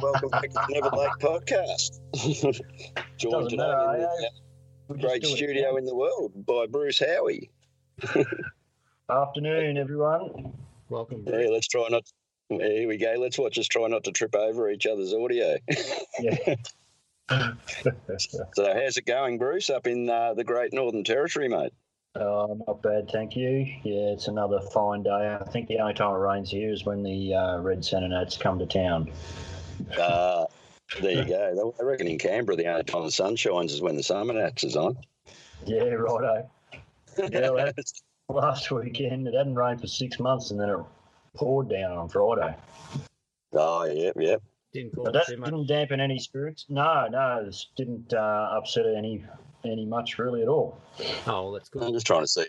Welcome back to the Never Late podcast. Joined today in eh? the We'll great studio in the world by Bruce Howie. Afternoon, everyone. Welcome. Yeah, let's try not. Here we go. Let's watch us try not to trip over each other's audio. Yeah. So, how's it going, Bruce, up in uh, the Great Northern Territory, mate? oh, not bad, thank you. Yeah, it's another fine day. I think the only time it rains here is when the uh, Red Centre Nats come to town. Uh, there you go. I reckon in Canberra, the only time the sun shines is when the Summernats is on. Yeah, righto. Yeah, well, last weekend it hadn't rained for six months, and then it poured down on Friday. oh, yep, yep. Didn't But that too much. didn't dampen any spirits. No, no, this didn't uh, upset any any much really at all. Oh, well, that's I'm good. just trying to see.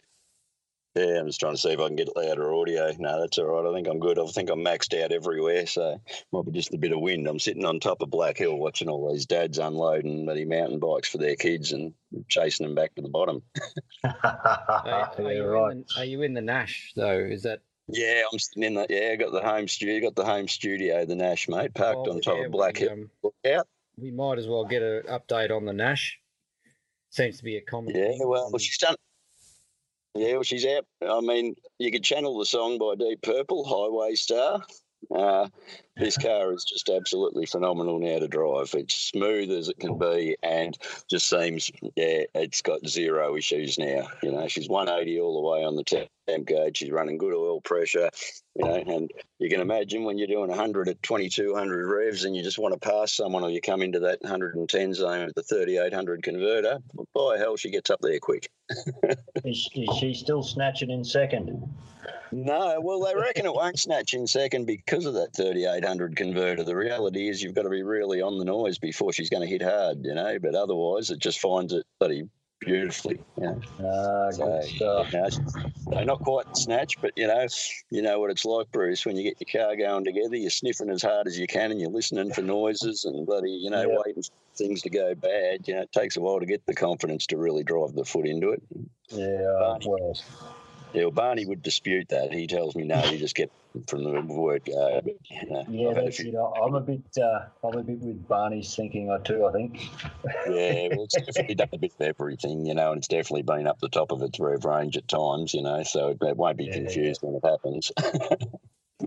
Yeah, I'm just trying to see if I can get louder audio. No, that's all right. I think I'm good. I think I'm maxed out everywhere, so might be just a bit of wind. I'm sitting on top of Black Hill watching all these dads unloading bloody mountain bikes for their kids and chasing them back to the bottom. Are, are you right. in the, are you in the Nash though? Is that Yeah, I'm sitting in the yeah. Got the home studio. Got the home studio, the Nash mate, parked well, on top yeah, of Black we, Hill. um, Look out. we might as well get an update on the Nash. Seems to be a common. Yeah, thing well, she's done. Yeah, well, she's out. I mean, you could channel the song by Deep Purple, Highway Star. Uh, this car is just absolutely phenomenal now to drive. It's smooth as it can be, and just seems, yeah, it's got zero issues now. You know, she's 180 all the way on the temp gauge. She's running good oil pressure. You know, and you can imagine when you're doing 100 at 2200 revs, and you just want to pass someone, or you come into that 110 zone with the 3800 converter. By hell, she gets up there quick. is, is she still snatching in second? No, well, they reckon it won't snatch in second because of that 3800 converter. The reality is you've got to be really on the noise before she's going to hit hard, you know, but otherwise it just finds it bloody beautifully. Yeah. Ah, So, you know, not quite snatch, but you know, you know what it's like, Bruce. When you get your car going together, you're sniffing as hard as you can, and you're listening for noises and bloody, you know, Yeah. waiting for things to go bad. You know, it takes a while to get the confidence to really drive the foot into it. Yeah, uh, well, Yeah, well, Barney would dispute that. He tells me no, you just get from the word go. But, you know, yeah, I've had a that's, few- you know, I'm a bit, uh, I'm a bit with Barney's thinking I too. I think. yeah, well, it's definitely done a bit of everything, you know, and it's definitely been up the top of its rev range at times, you know, so it, it won't be Yeah. confused when it happens.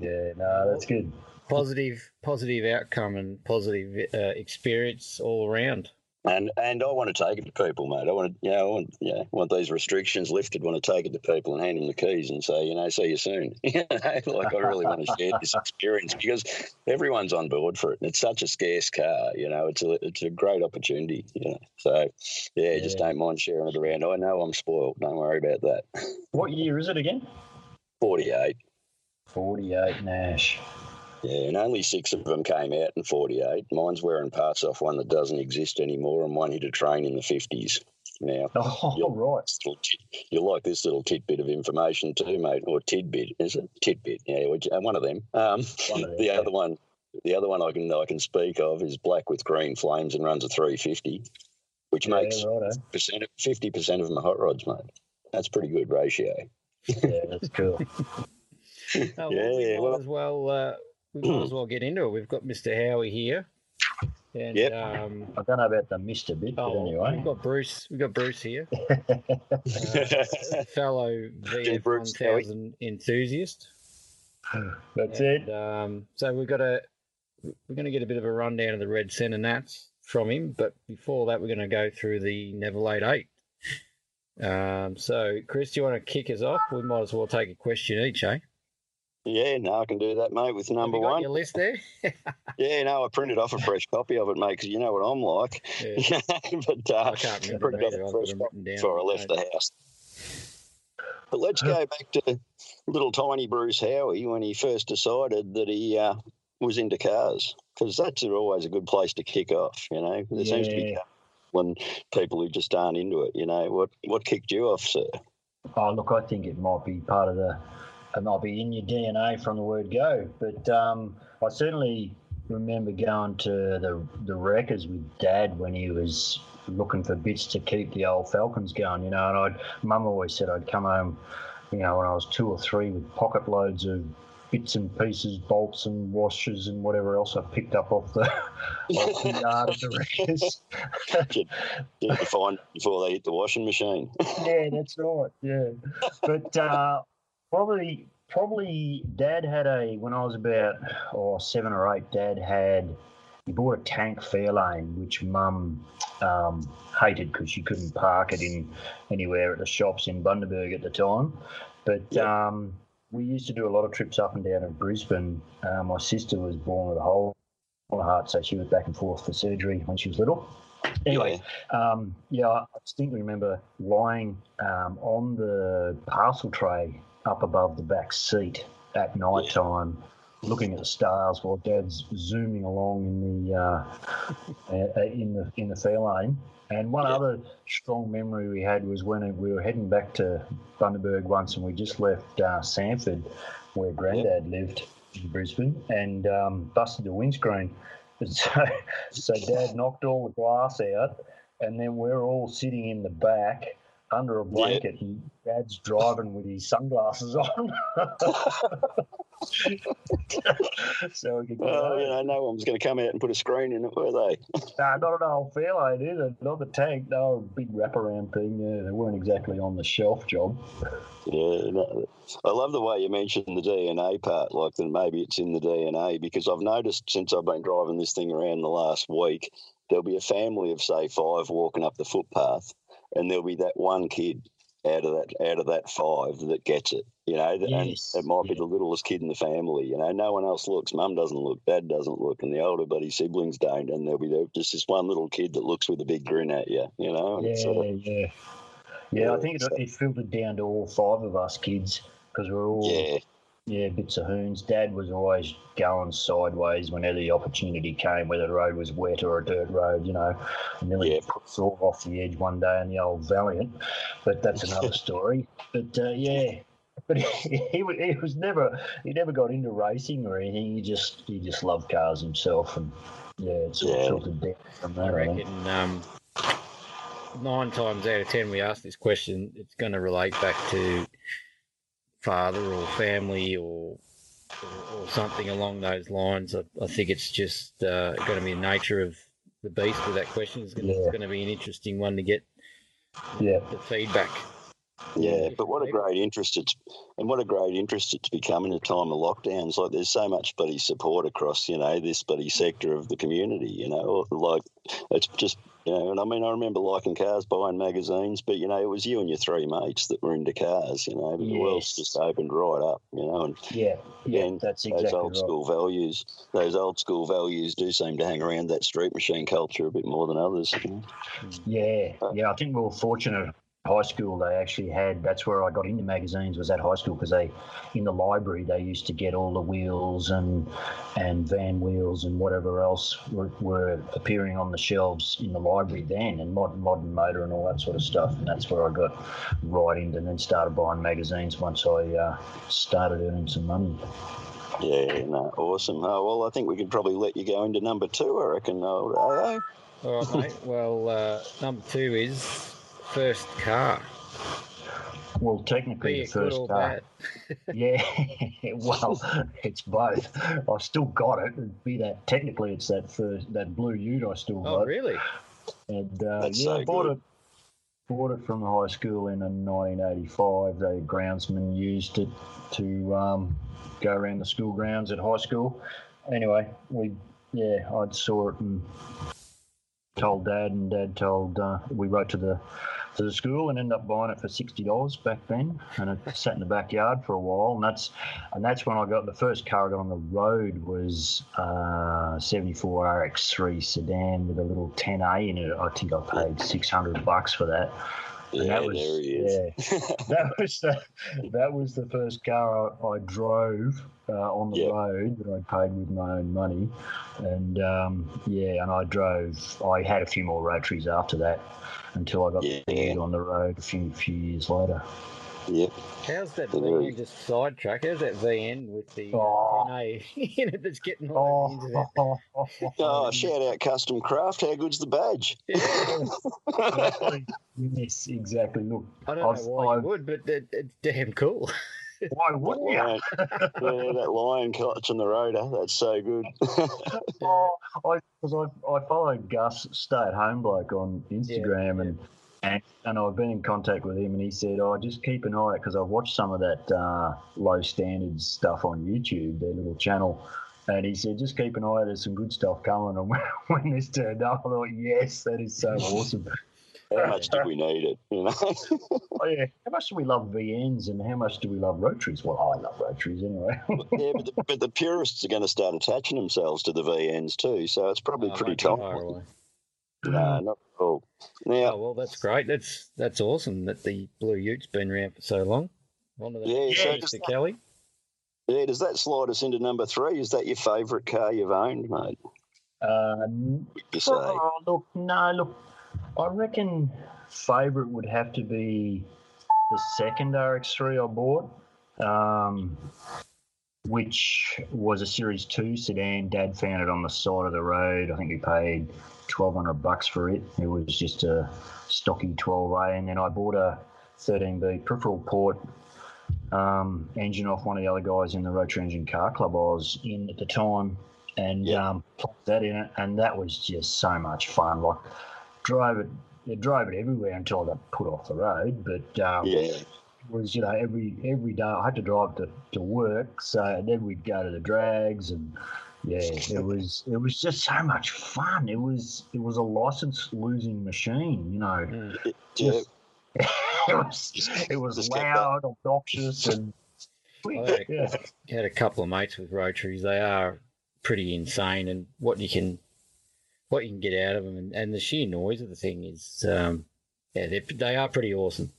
Yeah, no, that's good. positive, positive outcome and positive uh, experience all around. And and I want to take it to people, mate. I want to, you know, I want, yeah, want these restrictions lifted. Want to take it to people and hand them the keys and say, you know, see you soon. You know, like I really want to share this experience because everyone's on board for it. And it's such a scarce car, you know. It's a it's a great opportunity, you know. So yeah, just don't mind sharing it around. I know I'm spoiled. Don't worry about that. What year is it again? Forty eight. Forty-eight Nash. Yeah, and only six of them came out in 48. Mine's wearing parts off one that doesn't exist anymore, and one hit a train in the 50s. Now, Oh, Yeah. right. this little you like this little tidbit of information too, mate, or tidbit, is it? Tidbit, yeah, which, uh, one of them. Um, One of them, the yeah. other one, the other one I can I can speak of is black with green flames and runs a 350, which makes Yeah, righto. percent fifty percent of them are hot rods, mate. That's pretty good ratio. Yeah, that's cool. Oh, well, we Yeah, well- as well. Uh, we might as well get into it. We've got Mr. Howie here, and Yep. um, I don't know about the Mister bit, but oh, anyway. we've got Bruce. We've got Bruce here, uh, fellow VF Bruce, one Howie. thousand enthusiast. That's And, it. Um, so we've got a we're going to get a bit of a rundown of the Red Centre Nats from him, but before that, we're going to go through the Neville Late Eight. Um, so, Chris, do you want to kick us off? We might as well take a question each, eh? Yeah, no, I can do that, mate. With number Have you got one, your list there. yeah, no, I printed off a fresh copy of it, mate, because you know what I'm like. Yeah. but uh, I can't remember printed them off either. a I've fresh got copy down. before I left the house. But let's go back to little tiny Bruce Howie when he first decided that he uh, was into cars, because that's always a good place to kick off. You know, there seems to be when people who just aren't into it. You know, what what kicked you off, sir? Oh, look, I think it might be part of the, it might be in your DNA from the word go. But um, I certainly remember going to the the wreckers with Dad when he was looking for bits to keep the old Falcons going. You know, and I'd Mum always said I'd come home, you know, when I was two or three with pocket loads of bits and pieces, bolts and washers and whatever else I picked up off the, off the yard of the wreckers. Get, get to find before they hit the washing machine. yeah, that's right. Yeah, but uh, probably probably Dad had a when I was about oh seven or eight. Dad had he bought a tank Fairlane, which Mum um, hated because she couldn't park it in anywhere at the shops in Bundaberg at the time. But um, we used to do a lot of trips up and down to Brisbane. Uh, my sister was born with a hole in her heart, so she was back and forth for surgery when she was little. Anyway, um, yeah, I distinctly remember lying um, on the parcel tray up above the back seat at night time, looking at the stars while Dad's zooming along in the uh, uh, in the in the Fairlane. And one Yeah. other strong memory we had was when we were heading back to Bundaberg once, and we just left uh, Sanford, where Grandad lived in Brisbane, and um, busted the windscreen. So, so Dad knocked all the glass out, and then we're all sitting in the back under a blanket, and Dad's driving with his sunglasses on. so we could Well, you know, no one was going to come out and put a screen in it, were they? Nah, not an old Fairlane either, not the tank. No, big wraparound thing. Yeah, they weren't exactly on the shelf job. Yeah, no. I love the way you mentioned the DNA part, like that maybe it's in the DNA, because I've noticed since I've been driving this thing around the last week, there'll be a family of say five walking up the footpath, and there'll be that one kid out of that out of that five that gets it. You know, Yes, and it might be yeah. the littlest kid in the family. You know, no one else looks. Mum doesn't look. Dad doesn't look, and the older buddy siblings don't. And there'll be the- just this one little kid that looks with a big grin at you. You know, uh, Yeah, it's sort of- yeah. Yeah, I think it, so- it filtered down to all five of us kids because we're all yeah, yeah bits of hoons. Dad was always going sideways whenever the opportunity came, whether the road was wet or a dirt road, you know. And nearly Yeah. put us all off the edge one day in the old Valiant, but that's another story. But uh, yeah. But he, he, he was never he never got into racing or anything. He just he just loved cars himself, and yeah, it sort Yeah. of filtered down from I that. I reckon um, nine times out of ten we ask this question, it's going to relate back to father or family or or, or something along those lines. I, I think it's just uh, going to be the nature of the beast with that question. It's going, Yeah. it's going to be an interesting one to get Yeah. the feedback. Yeah, but what a great interest it's and what a great interest it's become in a time of lockdowns. Like there's so much buddy support across, you know, this buddy sector of the community, you know. Like it's just you know, and I mean I remember liking cars, buying magazines, but you know, it was you and your three mates that were into cars, you know, but the world's just opened right up, you know, and Yeah, yeah, And that's those exactly old right. school values those old school values do seem to hang around that street machine culture a bit more than others. You know? Yeah, Uh, yeah. I think we were fortunate. At High school, they actually had. That's where I got into magazines. Was at high school because they, in the library, they used to get all the wheels and and van wheels and whatever else were, were appearing on the shelves in the library then, and modern modern motor and all that sort of stuff. And that's where I got right into, and then started buying magazines once I uh, started earning some money. Yeah, no, awesome. Oh, well, I think we could probably let you go into number two, I reckon, old AA. All right, mate. Well, uh, number two is first car. Well, technically, the first car. Yeah, well, it's both. I've still got it. It'd be that technically, it's that first that blue Ute I still got. Oh, really? And uh, That's yeah, so I bought good. it. Bought it from the high school in uh, 1985. The groundsman used it to um, go around the school grounds at high school. Anyway, we yeah, I saw it and told Dad, and Dad told uh, we wrote to the to the school and ended up buying it for sixty dollars back then, and it sat in the backyard for a while, and that's and that's when I got the first car I got on the road was uh, seventy four RX3 sedan with a little 10A in it. I think I paid six hundred bucks for that. And Yeah, that was, there he is. Yeah, that was the that was the first car I, I drove uh, on the Yeah. road that I paid with my own money, and um, yeah, and I drove. I had a few more rotaries after that until I got Yeah. on the road a few few years later. Yep. How's that Yeah. VN just sidetrack? How's that VN with the uh, Oh. 10A in it that's getting all over the Oh, internet? Oh, shout out Custom Craft. How good's the badge? exactly. yes, exactly. Look, I don't I've- know why I've- you would, but it, it's damn cool. Why wouldn't you? yeah, that lion catching the rotor. That's so good. Oh, I, cause I, I follow Gus, stay at home bloke, on Instagram, and, and and I've been in contact with him, and he said, "Oh, just keep an eye out because I've watched some of that uh, low standards stuff on YouTube, their little channel." And he said, "Just keep an eye out. There's some good stuff coming." And when, when this turned up, I thought, "Yes, that is so awesome." How much do we need it? You know. Oh yeah, how much do we love VNs and how much do we love rotaries? Well, I love rotaries anyway. yeah, but the, but the purists are going to start attaching themselves to the VNs too, so it's probably Oh, pretty won't be tight. far away. No, not at all. Now, Oh well, that's great. That's that's awesome that the Blue Ute's been around for so long. One of the Yeah, so Mr. just- Kelly. yeah, does that slide us into number three? Is that your favourite car you've owned, mate? Uh, You say? Oh, look, no, look. I reckon favourite would have to be the second RX3 I bought, um, which was a Series 2 sedan. Dad found it on the side of the road. I think we paid 1200 bucks for it. It was just a stocky 12A. And then I bought a 13B peripheral port um, engine off one of the other guys in the Rotary Engine Car Club I was in at the time and Yeah. um, put that in it, and that was just so much fun. Like drove it, yeah, drove it everywhere until I got put off the road. But um, Yeah, it was you know every every day I had to drive to, to work, so then we'd go to the drags and. Yeah, it was it was just so much fun. It was it was a license losing machine, you know. Mm. yeah. Just- it was it was loud, obnoxious, and I had a, yeah. had a couple of mates with rotaries. They are pretty insane, and what you can what you can get out of them, and, and the sheer noise of the thing is, um, yeah, they are pretty awesome.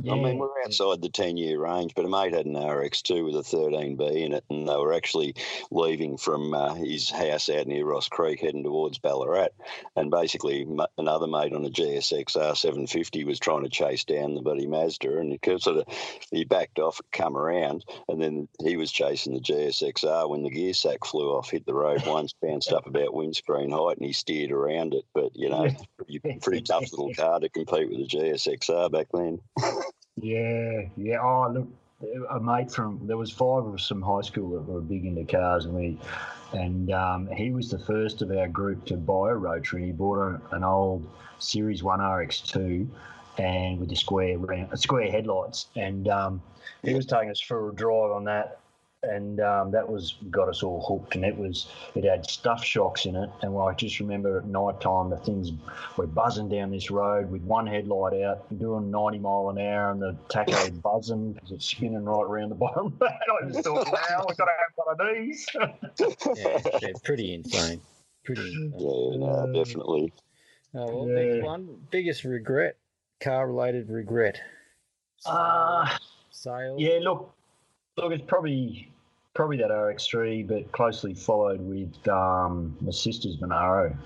Yeah. I mean, we're outside the 10 year range, but a mate had an RX2 with a 13B in it, and they were actually leaving from uh, his house out near Ross Creek heading towards Ballarat. And basically, m- another mate on a GSX R750 was trying to chase down the buddy Mazda, and he sort of he backed off, come around, and then he was chasing the GSXR when the gear sack flew off, hit the road once, bounced up about windscreen height, and he steered around it. But, you know, pretty, pretty tough little car to compete with the GSXR back then. Yeah, yeah. Oh, look, a mate from there was five of us from high school that were big into cars, and we, and um, he was the first of our group to buy a rotary. He bought a, an old Series One RX2, and with the square round, square headlights, and um, he was taking us for a drive on that. And um, that was got us all hooked, and it was it had stuff shocks in it. And I just remember at night time the things we're buzzing down this road with one headlight out, doing 90 mile an hour, and the tacho buzzing because it's spinning right around the bottom. and I just thought, wow, we've got to have one of these. Yeah, they're pretty insane. Pretty. Insane. Yeah, no, definitely. Oh, well, Yeah. next one, biggest regret, car related regret. Uh, Sales. yeah, look, look, it's probably probably that RX3, but closely followed with um, my sister's Monaro,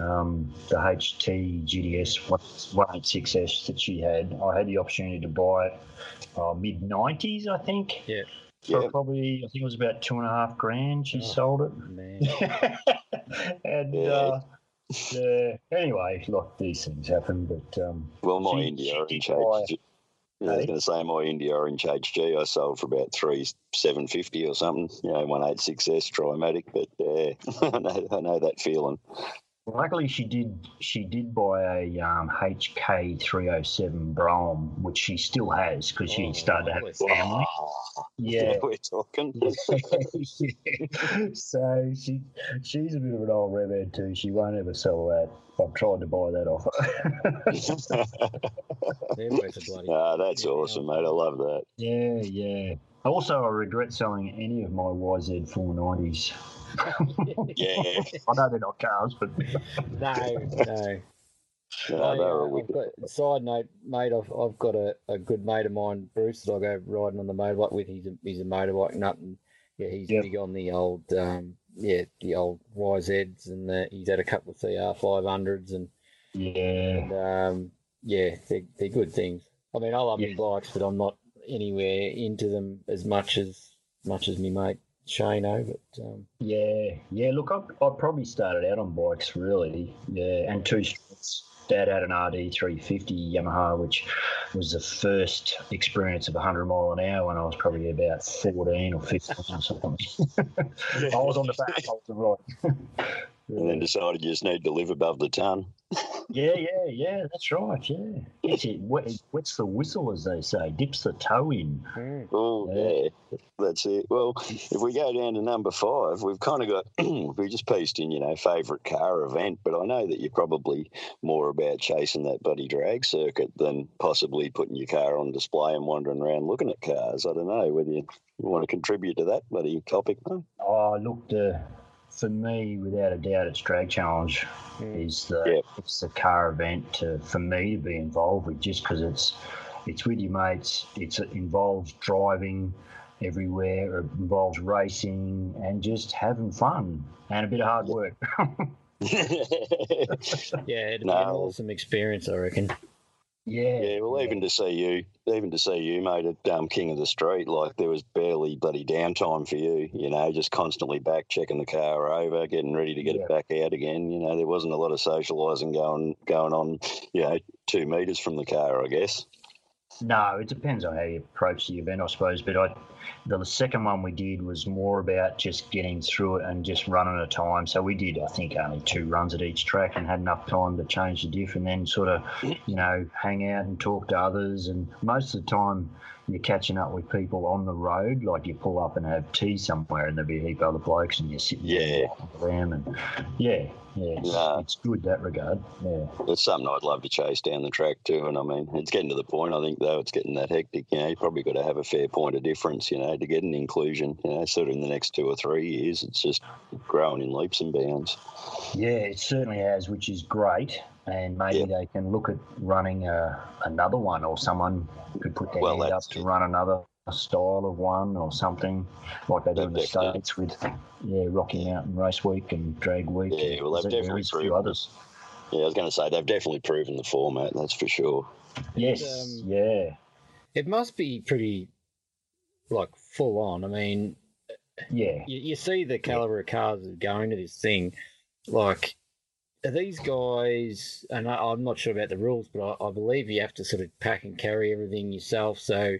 um, the HT GTS 186S that she had. I had the opportunity to buy it uh, mid 90s, I think. Yeah. For Yeah. probably, I think it was about two and a half grand. She Oh. sold it. Man. and Yeah. uh, yeah, anyway, look, these things happen, but um, Well, my She- India she Orange did buy- HG. Yeah, I was going to say my India Orange HG I sold for about three seven fifty or something. You know, one eight six S Trimatic, but yeah, uh, I know I know that feeling. Luckily she did she did buy a um, HK three hundred seven Brougham, which she still has because she Oh, started to have a family. Oh, Yeah. we're talking. so she she's a bit of an old redhead too. She won't ever sell that. I've tried to buy that off her. They're worth a bloody. ah, that's Yeah. awesome, mate. I love that. Yeah, yeah. Also, I regret selling any of my YZ 490s. Yeah, I know they're not cars, but No, no. no, I, they uh, got, side note, mate, I've, I've got a, a good mate of mine, Bruce, that I go riding on the motorbike with. He's a, he's a motorbike nut, and yeah, he's Yep. big on the old, um, yeah, the old YZs, and uh, he's had a couple of CR 500s, and, yeah. and um, yeah, they're, they're good things. I mean, I love Yeah. my bikes, but I'm not anywhere into them as much as much as me mate Shano, but um, Yeah, yeah. Look, I, I probably started out on bikes, really. Yeah, and two strokes. Dad had an RD350 Yamaha, which was the first experience of 100 mile an hour when I was probably about 14 or 15 or something. I was on the back, I was the right. and then decided you just need to live above the ton. Yeah, yeah, yeah. That's right. Yeah, gets it, wet, it wets the whistle, as they say. Dips the toe in. Mm. Oh, Yeah. yeah, that's it. Well, if we go down to number five, we've kind of got, we just pieced in, you know, favourite car event, but I know that you're probably more about chasing that bloody drag circuit than possibly putting your car on display and wandering around looking at cars. I don't know whether you, you want to contribute to that bloody topic, no? Oh, look, the, for me, without a doubt, it's Drag Challenge Mm. is the Yeah. it's the car event to, for me to be involved with, just because it's it's with your mates. It's, it involves driving everywhere. It involves racing and just having fun and a bit of hard work. Yeah, it'd be an awesome experience, I reckon. Yeah. Yeah, well, even to see you, even to see you, mate, at um, King of the Street, like there was barely bloody downtime for you. You know, just constantly back checking the car over, getting ready to get Yeah. it back out again. You know, there wasn't a lot of socialising going going on. You know, two meters from the car, I guess. No, it depends on how you approach the event, I suppose. But I, the second one we did was more about just getting through it and just running a time. So we did, I think, only two runs at each track and had enough time to change the diff and then sort of, you know, hang out and talk to others. And most of the time, you're catching up with people on the road. Like you pull up and have tea somewhere, and there'll be a heap of other blokes, and you're sitting there Yeah. walking around. And yeah, yeah, it's, Nah. it's good that regard. Yeah. It's something I'd love to chase down the track too. And I mean, it's getting to the point. I think though it's getting that hectic. You know, you probably got to have a fair point of difference. You know, to get an inclusion. You know, sort of in the next two or three years, it's just growing in leaps and bounds. Yeah, it certainly has, which is great. And maybe Yeah. they can look at running uh, another one, or someone could put their Well, hand up to it. run another style of one or something like they do in the Definitely. States with yeah, Rocky Mountain Race Week and Drag Week. Yeah, well, they've There definitely a few proven others. Yeah, I was going to say they've definitely proven the format. That's for sure. Yes, um, yeah, It must be pretty, like, full on. I mean, yeah. you, you see the caliber of cars that are going to this thing. Like, are these guys, and I, I'm not sure about the rules, but I, I believe you have to sort of pack and carry everything yourself. So, you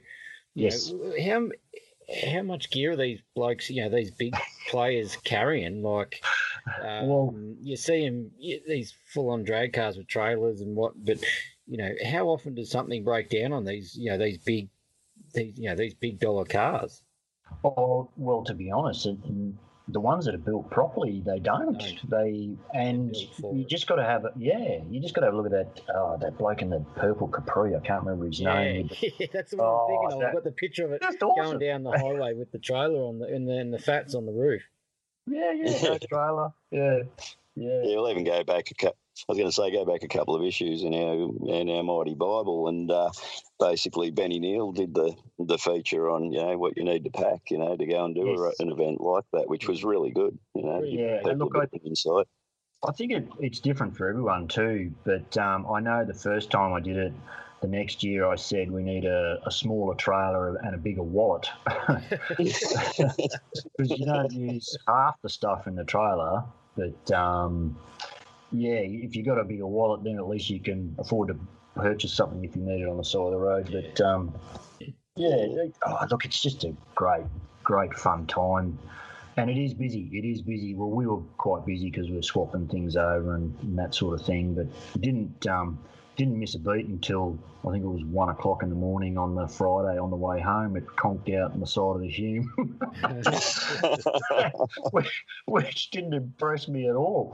Yes. know, how how much gear are these blokes, you know, these big players carrying? Like, um, Well- you see them, these full on drag cars with trailers and what, but, you know, how often does something break down on these, you know, these big, these, you know, these big dollar cars? Oh, well, to be honest, the ones that are built properly, they don't. Don't. They and you just got to have it. Yeah, you just got to have a look at that. Oh, that bloke in the purple capri. I can't remember his Yeah, name. that's what Oh, I'm thinking that- I've got the picture of it That's going awesome. down the highway with the trailer on the and then the fats on the roof. Yeah, yeah, that trailer. Yeah, yeah. Yeah, we'll even go back a couple. I was going to say go back a couple of issues in our in our mighty Bible, and uh, basically Benny Neal did the the feature on you know what you need to pack, you know, to go and do a, an event like that, which was really good. You know, Yeah, and look, I- insight. I think it, it's different for everyone too. But um, I know the first time I did it, the next year I said we need a, a smaller trailer and a bigger wallet because you don't use half the stuff in the trailer. But um, yeah, if you've got a bigger wallet, then at least you can afford to purchase something if you need it on the side of the road. But um, yeah, oh, look, it's just a great, great fun time. And it is busy. It is busy. Well, we were quite busy because we were swapping things over and, and that sort of thing. But didn't um, didn't miss a beat until I think it was one o'clock in the morning on the Friday on the way home. It conked out on the side of the Hume, which, which didn't impress me at all.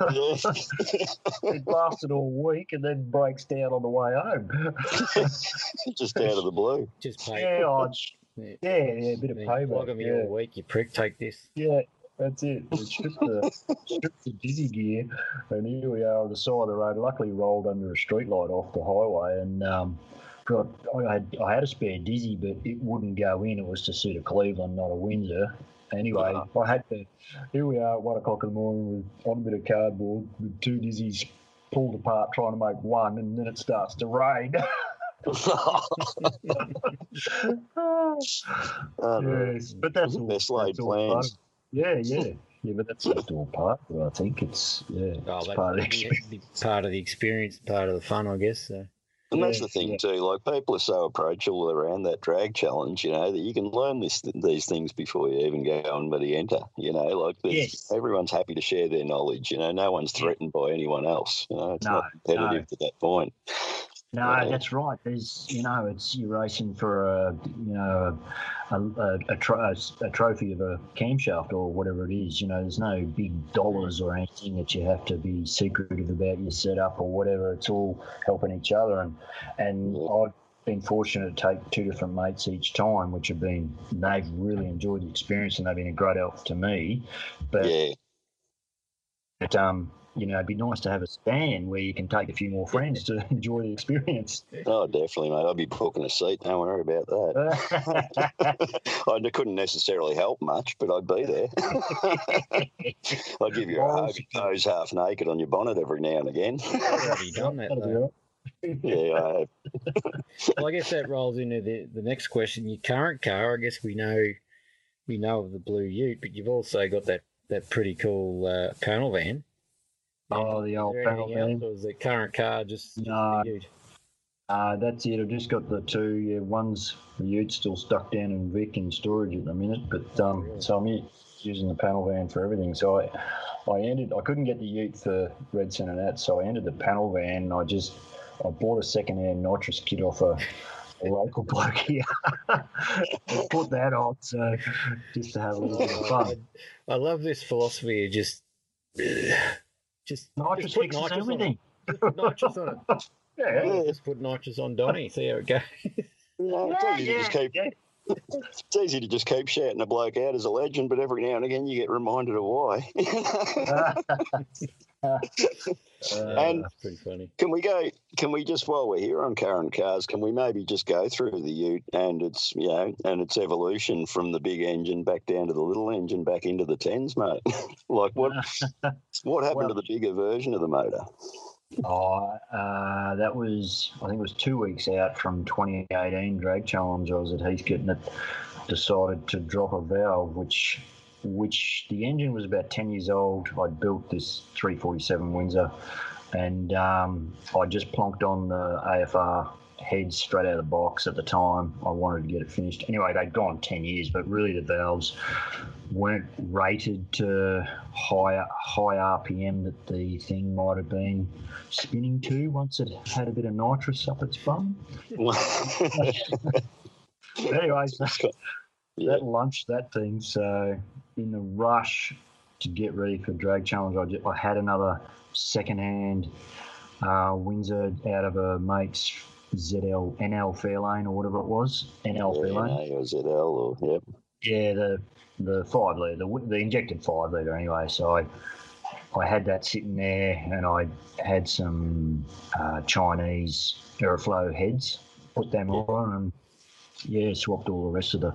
it lasted all week and then breaks down on the way home. Just out of the blue. Just pay. yeah, Yeah. yeah, yeah, a bit of payback. payback. 'em Yeah. all week, you prick. Take this. Yeah, that's it. We stripped the, stripped the dizzy gear, and here we are on the side of the road. Luckily, rolled under a street light off the highway, and um, got I had I had a spare dizzy, but it wouldn't go in. It was to suit a Cleveland, not a Windsor. Anyway, I had to. Here we are at one o'clock in the morning with on a bit of cardboard with two dizzies pulled apart, trying to make one, and then it starts to rain. Oh, yes, but that's all. Laid that's all plans. Yeah, yeah, Yeah, but that's just all part of it. I think it's yeah, Oh, it's part of the experience. part of the experience, part of the fun, I guess. So. And that's the thing yeah. too. Like people are so approachable around that drag challenge, you know, that you can learn this these things before you even go and bloody enter. You know, like Yes. everyone's happy to share their knowledge. You know, no one's threatened by anyone else. You know, it's No, not competitive to that point. No, that's right. There's, you know, it's you're racing for a, you know, a, a, a, tro- a, a trophy of a camshaft or whatever it is. You know, there's no big dollars or anything that you have to be secretive about your setup or whatever. It's all helping each other, and and I've been fortunate to take two different mates each time, which have been they've really enjoyed the experience and they've been a great help to me. But Yeah, but, um, you know, it'd be nice to have a stand where you can take a few more friends to enjoy the experience. oh, definitely, mate. I'd be booking a seat. Don't worry about that. I couldn't necessarily help much, but I'd be there. I'd give you a hug and pose half naked on your bonnet every now and again. I've already done that. Though. yeah, I have. Well, I guess that rolls into the, the next question. Your current car, I guess we know we know of the blue Ute, but you've also got that, that pretty cool uh, panel van. Oh, the old panel anything Else, the current car just, just No. Uh, that's it. I've just got the two. Yeah, one's the Ute still stuck down in Vic in storage at the minute, but um, so I'm using the panel van for everything. So I, I ended. I couldn't get the Ute for Red Centre Nat, so I ended the panel van. And I just I bought a second-hand nitrous kit off a, a local bloke here. I put that on, so just to have a little bit of fun. I love this philosophy of just just Nitrous just put fixes nitrous on everything. Put nitrous on it. Yeah, Yeah. Just put nitrous on Donny. See how it goes. No, it's yeah, easy to just keep yeah. It's easy to just keep shouting a bloke out as a legend, but every now and again you get reminded of why. Uh, And- That's pretty funny. can we go? Can we just while we're here on current cars, can we maybe just go through the Ute and its you know and its evolution from the big engine back down to the little engine back into the tens, mate? like what what happened Well- to the bigger version of the motor? Oh, uh, that was I think it was two weeks out from 2018 drag challenge. I was at Heathcote and it decided to drop a valve, which which the engine was about 10 years old. I'd built this 347 Windsor, and um, I just plonked on the AFR head straight out of the box at the time. I wanted to get it finished. Anyway, they'd gone 10 years, but really the valves weren't rated to high high RPM that the thing might have been spinning to once it had a bit of nitrous up its bum. Anyway, so yeah, that launched that thing. So in the rush to get ready for drag challenge, I, I had another second-hand uh, Windsor out of a mate's ZL NL Fairlane or whatever it was. NL Fairlane. yeah, was it L or yep. Yeah, the the five liter, the, the injected five liter anyway. So I I had that sitting there, and I had some uh, Chinese Aeroflow heads, put them on, and yeah, swapped all the rest of the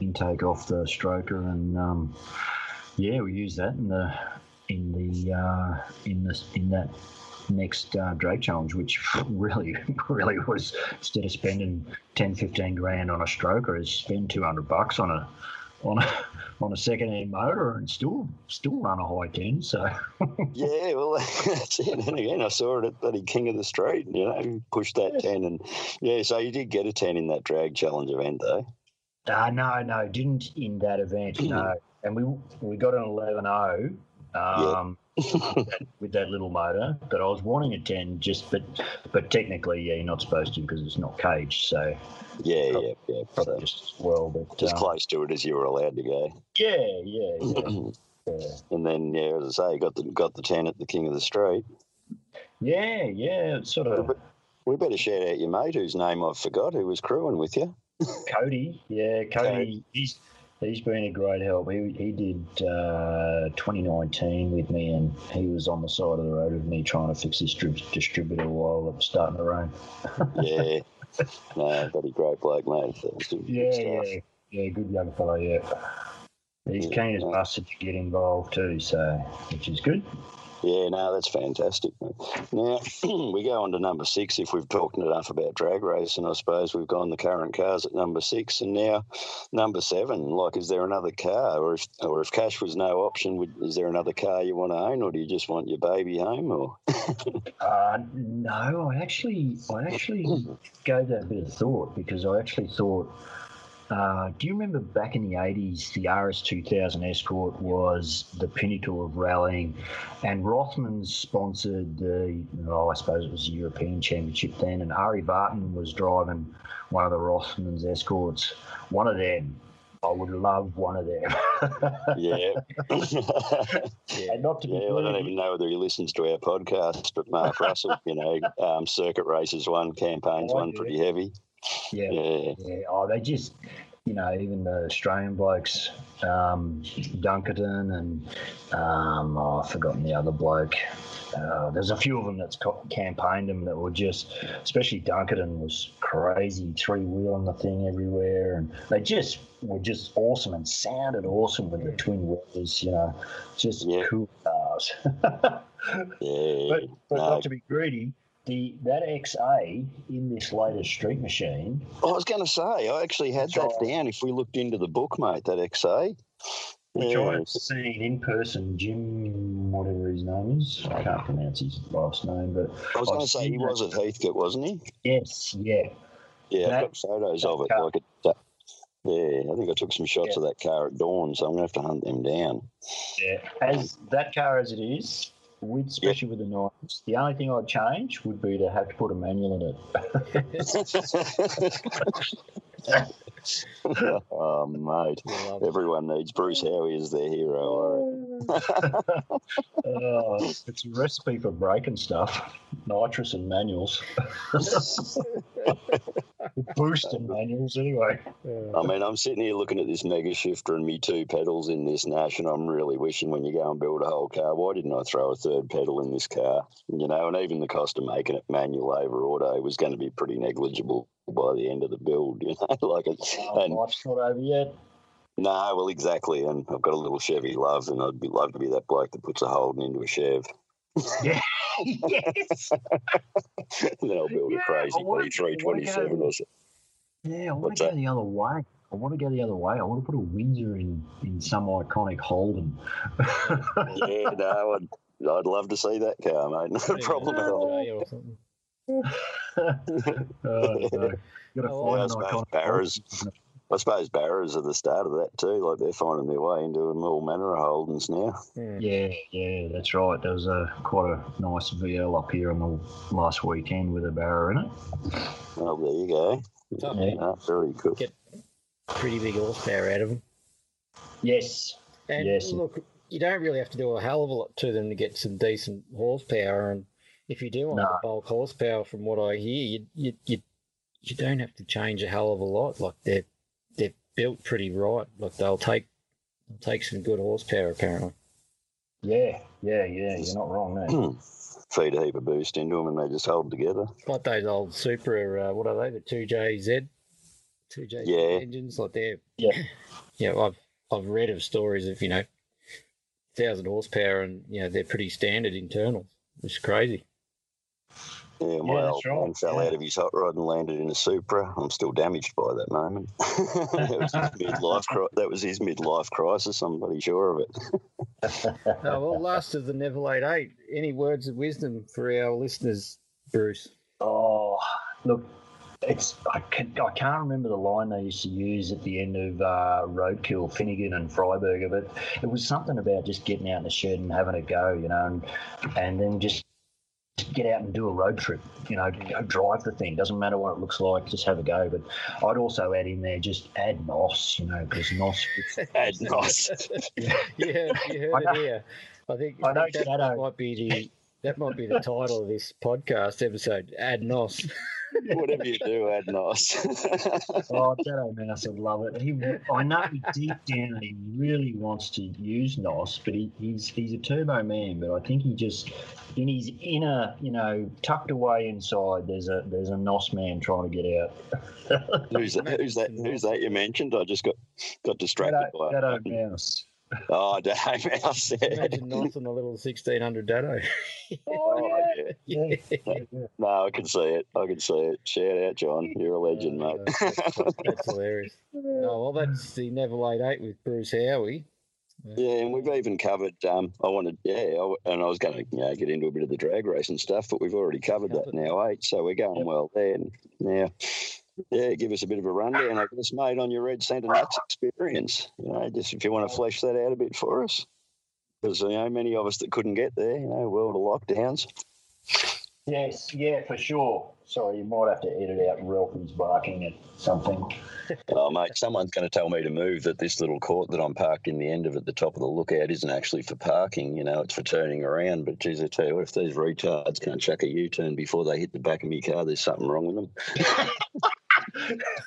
intake off the stroker, and um, yeah, we used that in the in the uh, in the in that next uh, drag challenge, which really really was instead of spending 10, 15 grand on a stroker, is spend two hundred bucks on a on a on a second hand motor and still still run a high ten. So Yeah, well, that's it. And again, I saw it at bloody King of the Street. You know, pushed that ten, and yeah, so you did get a ten in that drag challenge event, though. uh, no, no, didn't in that event. No, and we we got an eleven O. Um, with, that, with that little motor, but I was wanting a ten. Just but but technically, yeah, you're not supposed to because it's not caged. So Yeah, yeah, yeah. probably So, just as well. But as um, close to it as you were allowed to go. yeah, yeah, yeah, yeah. and then, yeah, as I say, got the got the ten at the King of the Street. Yeah, yeah, it's sort of We better shout out your mate, whose name I've forgot, who was crewing with you. Cody. Yeah, Cody. Cody. He's he's been a great help. He he did uh, 2019 with me, and he was on the side of the road with me trying to fix his distributor while it was starting to rain. Yeah, no, bloody great bloke, mate. Yeah, yeah, yeah. Good young fellow. Yeah. He's keen as mustard to get involved too, so which is good. Yeah, no, that's fantastic. Now we go on to number six. If we've talked enough about drag racing, I suppose we've gone the current cars at number six, and now number seven. Like, is there another car, or if or if cash was no option, would, is there another car you want to own, or do you just want your baby home? Or uh, no, I actually I actually gave that a bit of thought because I actually thought uh, do you remember back in the 80s, the RS2000 Escort was the pinnacle of rallying, and Rothmans sponsored the, oh, I suppose it was the European Championship then, and Ari Barton was driving one of the Rothmans Escorts. One of them, I would love one of them. yeah. yeah. And not to be yeah, I don't even know whether he listens to our podcast, but Mark Russell, you know, um, circuit races one, campaigns oh, one, pretty heavy. Yeah. yeah. yeah. Oh, they just, you know, even the Australian blokes, um, Dunkerton and um, oh, I've forgotten the other bloke. Uh, there's a few of them that's campaigned them that were just, especially Dunkerton was crazy, three wheeling the thing everywhere, and they just were just awesome and sounded awesome with the twin wheels, you know, just yeah. cool cars. yeah, but, but no. not to be greedy, the that XA in this latest street machine. I was going to say, I actually had that I, down. If we looked into the book, mate, that XA. Which yeah. I've seen in person, Jim, whatever his name is. I can't pronounce his last name, but I was going to say he was at Heathcote, wasn't he? Yes, yeah. Yeah, that, I've got photos of it. Car. Like it, yeah, I think I took some shots yeah. of that car at dawn, so I'm going to have to hunt them down. Yeah, as that car as it is, with especially yep. with the knives. The only thing I'd change would be to have to put a manual in it. oh, mate. Everyone needs Bruce Howie as their hero. oh, it's a recipe for breaking stuff. Nitrous and manuals. Boosting manuals, anyway. I mean, I'm sitting here looking at this mega shifter and me two pedals in this Nash, and I'm really wishing when you go and build a whole car, why didn't I throw a third pedal in this car? You know, and even the cost of making it manual over auto was going to be pretty negligible by the end of the build. You know, like it's oh, and, life's not over yet. No, well, exactly. And I've got a little Chevy love, and I'd be love to be that bloke that puts a Holden into a Chev. Yeah. yes. then I'll build yeah, a crazy three twenty seven or something. Yeah, I want to go that? the other way. I want to go the other way. I want to put a Windsor in in some iconic Holden. yeah, no, I'd, I'd love to see that car, mate. No problem at all. oh, no. You got to oh, find an. I suppose Barras are the start of that too. Like they're finding their way into all manner of Holdens now. Yeah, yeah, that's right. There was a quite a nice VL up here on the last weekend with a Barra in it. Oh, there you go. Yeah. Oh, very cool. Get pretty big horsepower out of them. Yes. And yes. look, you don't really have to do a hell of a lot to them to get some decent horsepower. And if you do want no. bulk horsepower, from what I hear, you, you you you don't have to change a hell of a lot. Like they're they're built pretty right. Like they'll take they'll take some good horsepower apparently. Yeah, yeah, yeah. You're not wrong there. Feed a heap of boost into them and they just hold together. Like those old Supra, uh, what are they? The two JZ, two JZ yeah. engines. Like they're yeah, yeah. I've I've read of stories of you know thousand horsepower and you know they're pretty standard internals. It's crazy. Yeah, my yeah, old right. man fell yeah. out of his hot rod and landed in a Supra. I'm still damaged by that moment. that, was midlife, that was his midlife crisis. I'm pretty sure of it. oh, well, last of the Neville 8. Any words of wisdom for our listeners, Bruce? Oh, look, it's I, can, I can't remember the line they used to use at the end of uh, Roadkill, Finnegan and Freiburger, but it was something about just getting out in the shed and having a go, you know, and, and then just get out and do a road trip. You know, go drive the thing. Doesn't matter what it looks like. Just have a go. But I'd also add in there just add nos. You know, because nos. add nos. yeah, you heard it here. I think, I, I think that, that might be the that might be the title of this podcast episode. Add nos. Whatever you do, add nice. oh, Dado Mouse would love it. He, I know deep down he really wants to use NOS, but he, he's he's a turbo man. But I think he just in his inner, you know, tucked away inside, there's a there's a NOS man trying to get out. who's that? Who's that? Who's that you mentioned? I just got got distracted Dado, by Dado Mouse. Oh, Damo Mouse. yeah. Imagine Knots on a little 1600 Dado. Oh, yeah. yeah. yeah. No, I can see it. I can see it. Shout out, John. You're a legend, mate. Uh, that's, that's hilarious. Oh, well, that's the Neville 8 8 with Bruce Howie. Yeah, and we've even covered. Um, I wanted, yeah, I, and I was going to you know, get into a bit of the drag race and stuff, but we've already covered that Covered. now, eight. So we're going Yep. well there. And now, yeah, give us a bit of a rundown, I guess, mate, on your Red Centre Nats experience. You know, just if you want to flesh that out a bit for us, because you know many of us that couldn't get there, you know, world of lockdowns. Yes, yeah, for sure. Sorry, you might have to edit out Ralphie's barking at something. Oh, mate, someone's going to tell me to move that this little court that I'm parked in the end of at the top of the lookout isn't actually for parking. You know, it's for turning around. But geez, I tell you, what, if these retards can't chuck a U-turn before they hit the back of my car, there's something wrong with them.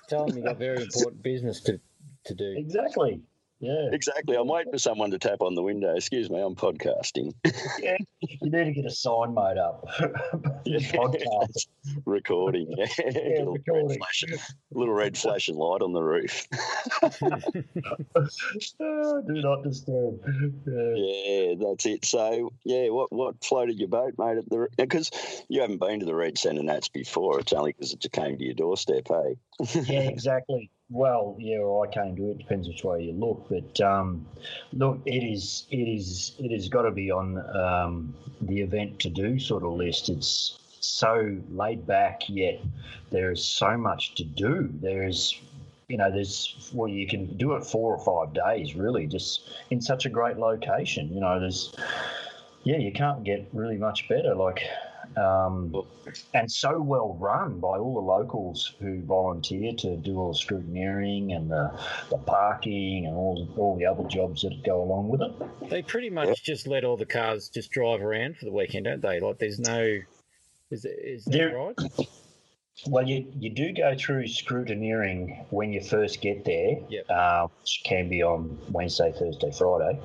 Tell them you've got very important business to, to do. Exactly. Yeah. Exactly. I'm waiting for someone to tap on the window. Excuse me, I'm podcasting. yeah. You need to get a sign made up. Podcast. recording. Yeah, little, recording. Red flash, little red flashing light on the roof. Oh, do not disturb. Yeah. Yeah, that's it. So, yeah, what what floated your boat, mate? At the because you haven't been to the Red Centre Nats before. It's only because it just came to your doorstep, hey? yeah, exactly. Well, yeah, or I came to it. Depends which way you look, but um, look, it is, it is, it has got to be on um, the event to do sort of list. It's so laid back, yet there is so much to do. There is, you know, there's well, you can do it four or five days, really, just in such a great location. You know, there's, yeah, you can't get really much better. Like. Um, and so well run by all the locals who volunteer to do all the scrutineering and the, the parking and all all the other jobs that go along with it. They pretty much just let all the cars just drive around for the weekend, don't they? Like, there's no. Is, it- is that There- right? Well, you, you do go through scrutineering when you first get there, Yep. uh, which can be on Wednesday, Thursday, Friday,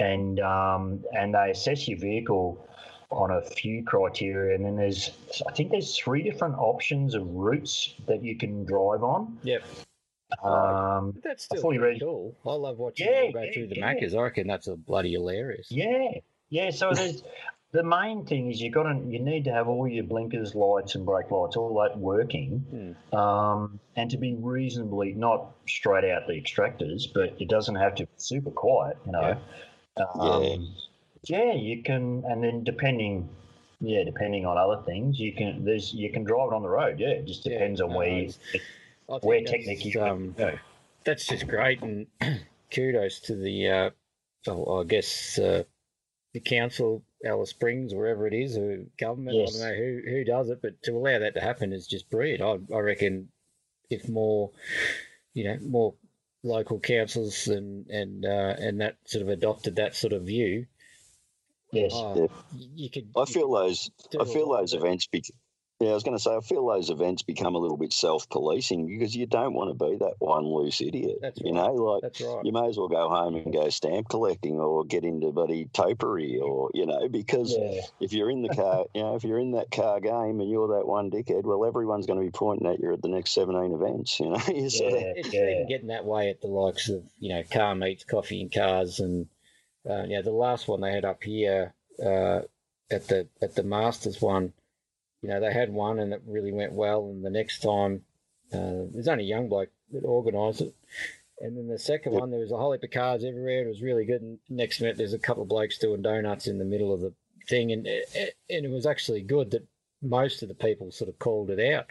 and um, and they assess your vehicle on a few criteria, and then there's I think there's three different options of routes that you can drive on. Yep. Um, But that's still fully pretty ready. cool. I love watching Yeah, you go yeah, through the yeah. Maccas. I reckon that's a bloody hilarious. Yeah, yeah. So there's the main thing is you got to you need to have all your blinkers, lights, and brake lights all that working, Hmm. um, and to be reasonably not straight out the extractors, but it doesn't have to be super quiet. You know. Um, yeah. you can, and then depending. Yeah, depending on other things, you can there's you can drive it on the road. Yeah, it just Yeah, depends on no, where you, where technically you um, go. that's just great, and kudos to the, uh, oh, I guess, uh, the council, Alice Springs, wherever it is, or government. Yes. I don't know who who does it, but to allow that to happen is just brilliant. I, I reckon if more, you know, more local councils and and uh, and that sort of adopted that sort of view, Yes, oh, y- you could. I you feel could those. do I a feel those with events. Be, yeah, I was going to say. I feel those events become a little bit self-policing because you don't want to be that one loose idiot. That's you right. know, like That's right. you may as well go home and go stamp collecting or get into bloody topiary or you know because yeah, if you're in the car, you know, if you're in that car game and you're that one dickhead, well, everyone's going to be pointing at you at the next 17 events. You know, you sort of, yeah, It's yeah. been getting that way at the likes of you know car meets, coffee and cars, and uh, yeah, the last one they had up here uh, at the at the Masters one, you know they had one and it really went well, and the next time uh, there's only a young bloke that organised it, and then the second one there was a whole heap of cars everywhere. It was really good. And next minute there's a couple of blokes doing donuts in the middle of the thing, and it, and it was actually good that most of the people sort of called it out.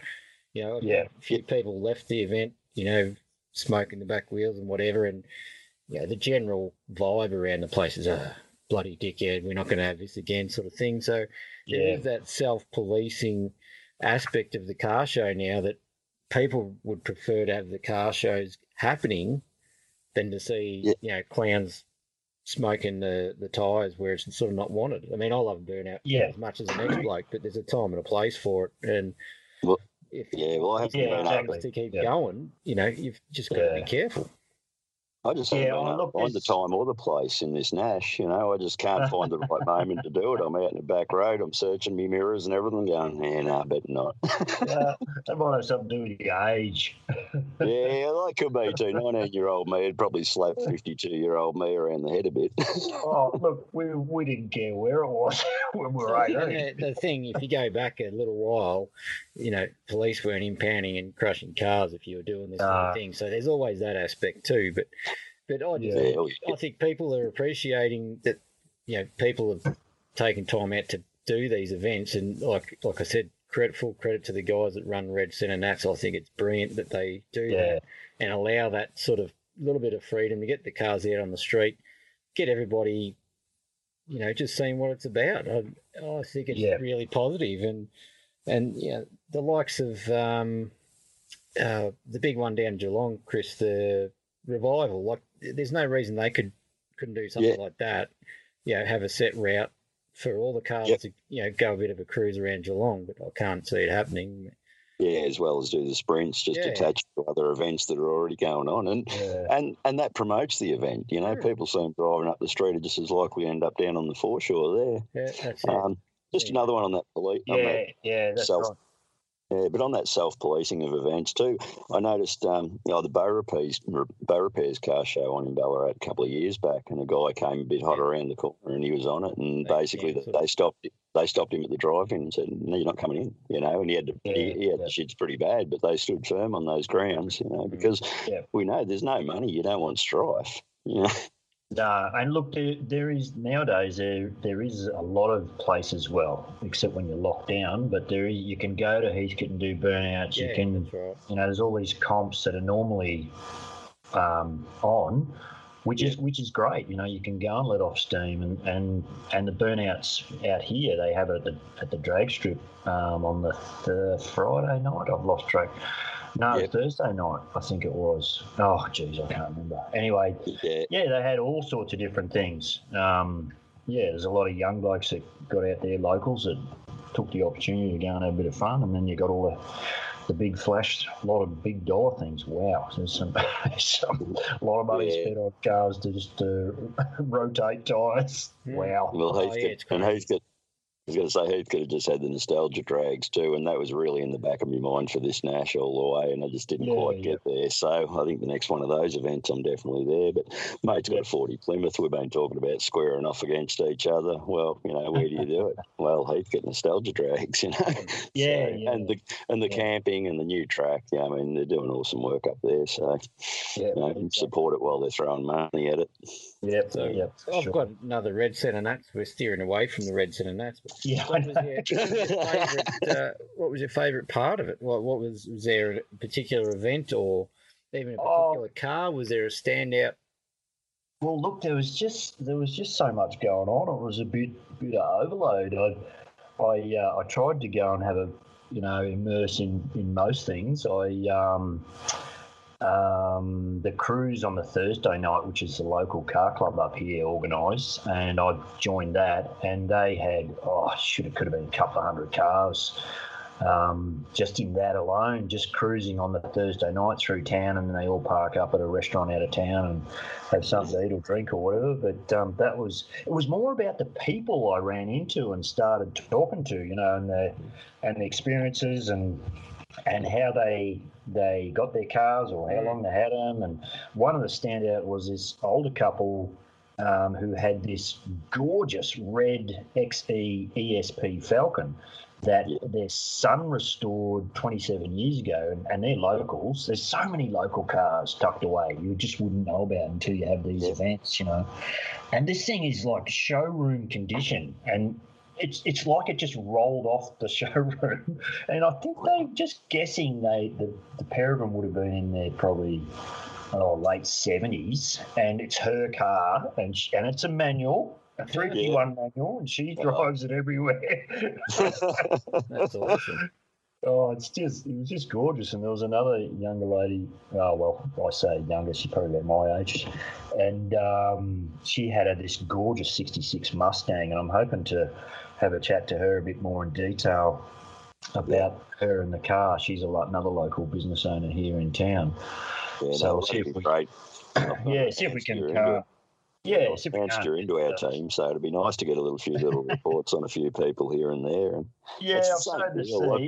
You know, Yeah. a few people left the event, you know, smoking the back wheels and whatever, and you know, the general vibe around the place is a bloody dickhead. We're not going to have this again, sort of thing. So there yeah. is that self-policing aspect of the car show now that people would prefer to have the car shows happening than to see Yeah. you know clowns smoking the the tires where it's sort of not wanted. I mean, I love burnout Yeah. as much as the next bloke, but there's a time and a place for it, and Well, if yeah, well, I haven't Yeah, exactly. to keep Yeah. going, you know, you've just got to be careful. I just Yeah, haven't oh, look, find the time or the place in this Nats. You know, I just can't find the right moment to do it. I'm out in the back road. I'm searching me mirrors and everything, going, yeah, no, better not. Uh, that might have something to do with your age. yeah, that could be too. 19 year old me would probably slap 52 year old me around the head a bit. Oh, look, we, we didn't care where it was when we were And 18. the, the thing, if you go back a little while, you know, police weren't impounding and crushing cars if you were doing this sort Ah. of thing. So there's always that aspect too. But but I just, Yeah. yeah, I think people are appreciating that you know people have taken time out to do these events, and like like I said, credit full credit to the guys that run Red Centre Nats. I think it's brilliant that they do Yeah. that and allow that sort of little bit of freedom to get the cars out on the street, get everybody, you know, just seeing what it's about. I, I think it's Yeah. really positive, and and you know the likes of um, uh, the big one down Geelong, Chris, the revival. Like, there's no reason they could couldn't do something Yeah. like that. You know, have a set route for all the cars Yep. to you know go a bit of a cruise around Geelong, but I can't see it happening. yeah, as well as do the sprints, just Yeah. attached to other events that are already going on. And Yeah. and and that promotes the event. You know, Sure. people see them driving up the street are just as likely to end up down on the foreshore there. Yeah, that's it. Um, just Yeah. another one on that police. on that Yeah, yeah, that's self- right. Yeah, but on that self-policing of events too, I noticed um, you know, the Bow Repairs, Bow Repairs car show on in Ballarat a couple of years back, and a guy came a bit hot around the corner, and he was on it, and They basically cancelled they stopped they stopped him at the drive-in and said, "No, you're not coming in," you know, and he had to, he, he had yeah. the shits pretty bad, but they stood firm on those grounds, you know, because Yeah. we know there's no money, you don't want strife, you know. No, and look, there, there is nowadays there there is a lot of places. Well, except when you're locked down, but there is, you can go to Heathcote and do burnouts. yeah, you can, right. you know, there's all these comps that are normally um, on, which is which is great. You know, you can go and let off steam, and and and the burnouts out here they have it at the at the drag strip um, on the, the Friday night. I've lost track. No, Yep. Thursday night, I think it was. Oh, geez, I can't remember. Anyway, Yeah, yeah, they had all sorts of different things. Um, yeah, there's a lot of young blokes that got out there, locals that took the opportunity to go and have a bit of fun, and then you got all the the big flash, a lot of big dollar things. Wow, there's some, some a lot of money Yeah. spent on cars to just uh, rotate tyres. Wow. well, Oh, Heathcote, yeah, it's and crazy. Heathcote, I was going to say Heathcote have just had the nostalgia drags too, and that was really in the back of my mind for this Nats all the way, and I just didn't Yeah, quite yeah. get there. So I think the next one of those events, I'm definitely there. But mate's got Yeah. a 40 Plymouth. We've been talking about squaring off against each other. Well, you know, where do you do it? Well, Heathcote nostalgia drags, you know. Yeah, So- yeah. And the and the camping and the new track. Yeah, I mean they're doing awesome work up there. So Yeah, you know, exactly. support it while they're throwing money at it. Yep, So, yep. I've sure. got another red centre nats. We're steering away from the red centre nats. But Yeah, what was your, what was your favourite? Uh, what was your favourite part of it? What, what was was there a particular event or even a Oh. particular car? Was there a standout? Well, look, there was just there was just so much going on. It was a bit bit of overload. I I uh, I tried to go and have a you know immerse in in most things. I um um the cruise on the Thursday night, which is the local car club up here, organised, and I joined that, and they had oh should have could have been a couple of hundred cars. Um, just in that alone, just cruising on the Thursday night through town, and then they all park up at a restaurant out of town and have something to eat or drink or whatever. But um, that was it was more about the people I ran into and started talking to, you know, and the and the experiences and and how they they got their cars or how long they had them. And one of the standout was this older couple. Um, who had this gorgeous red XE ESP Falcon that their son restored 27 years ago, and, and they're locals. There's so many local cars tucked away you just wouldn't know about until you have these events, you know. And this thing is like showroom condition, and it's it's like it just rolled off the showroom. And I think they just guessing they the, the pair of them would have been in there probably. Oh, late seventies, and it's her car, and she, and it's a manual, a three fifty one manual, and she drives it everywhere. That's awesome. Oh, it's just it was just gorgeous. And there was another younger lady. Oh well, I say younger. She's probably about my age, and um, she had a, this gorgeous '66 Mustang. And I'm hoping to have a chat to her a bit more in detail about her and the car. She's a, lo- another local business owner here in town. Yeah, So no, we'll see if we- great. yeah, see if we can. Uh, yeah, see we bounce into our team, so it'd be nice to get a little few little reports on a few people here and there. And Yeah, I've started to deal, like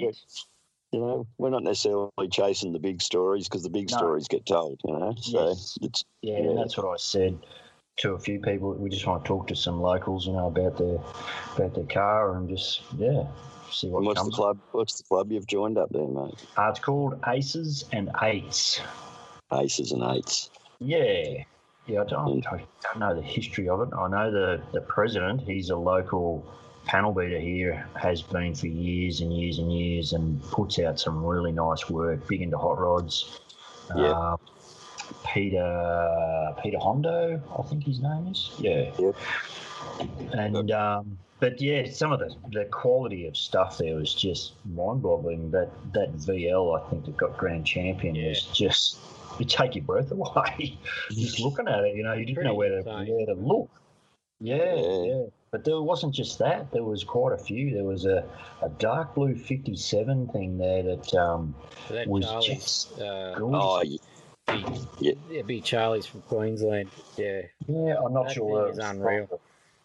you know, we're not necessarily chasing the big stories because the big No. stories get told. You know, so Yes. it's Yeah, Yeah. that's what I said to a few people. We just want to talk to some locals, you know, about their about their car and just yeah, see what and what's the comes. club? What's the club you've joined up there, mate? Uh, it's called Aces and Eights. Aces and eights. Yeah, yeah. I don't, I don't know the history of it. I know the the president. He's a local panel beater here. Has been for years and years and years, and puts out some really nice work. Big into hot rods. Yeah. Uh, Peter Peter Hondo, I think his name is. Yeah. Yep. And um, but yeah, some of the, the quality of stuff there was just mind boggling. That that VL I think that got grand champion yeah. was just you take your breath away just looking at it. You know, you didn't know where to where to look. Yeah, Yeah. yeah. But there wasn't just that. There was quite a few. There was a, a dark blue fifty seven thing there that um, So that was Charlie's, just uh, gorgeous. Oh, be, Yeah. yeah, be Charlie's from Queensland. Yeah, Yeah, I'm not That sure. thing where it is was unreal. from.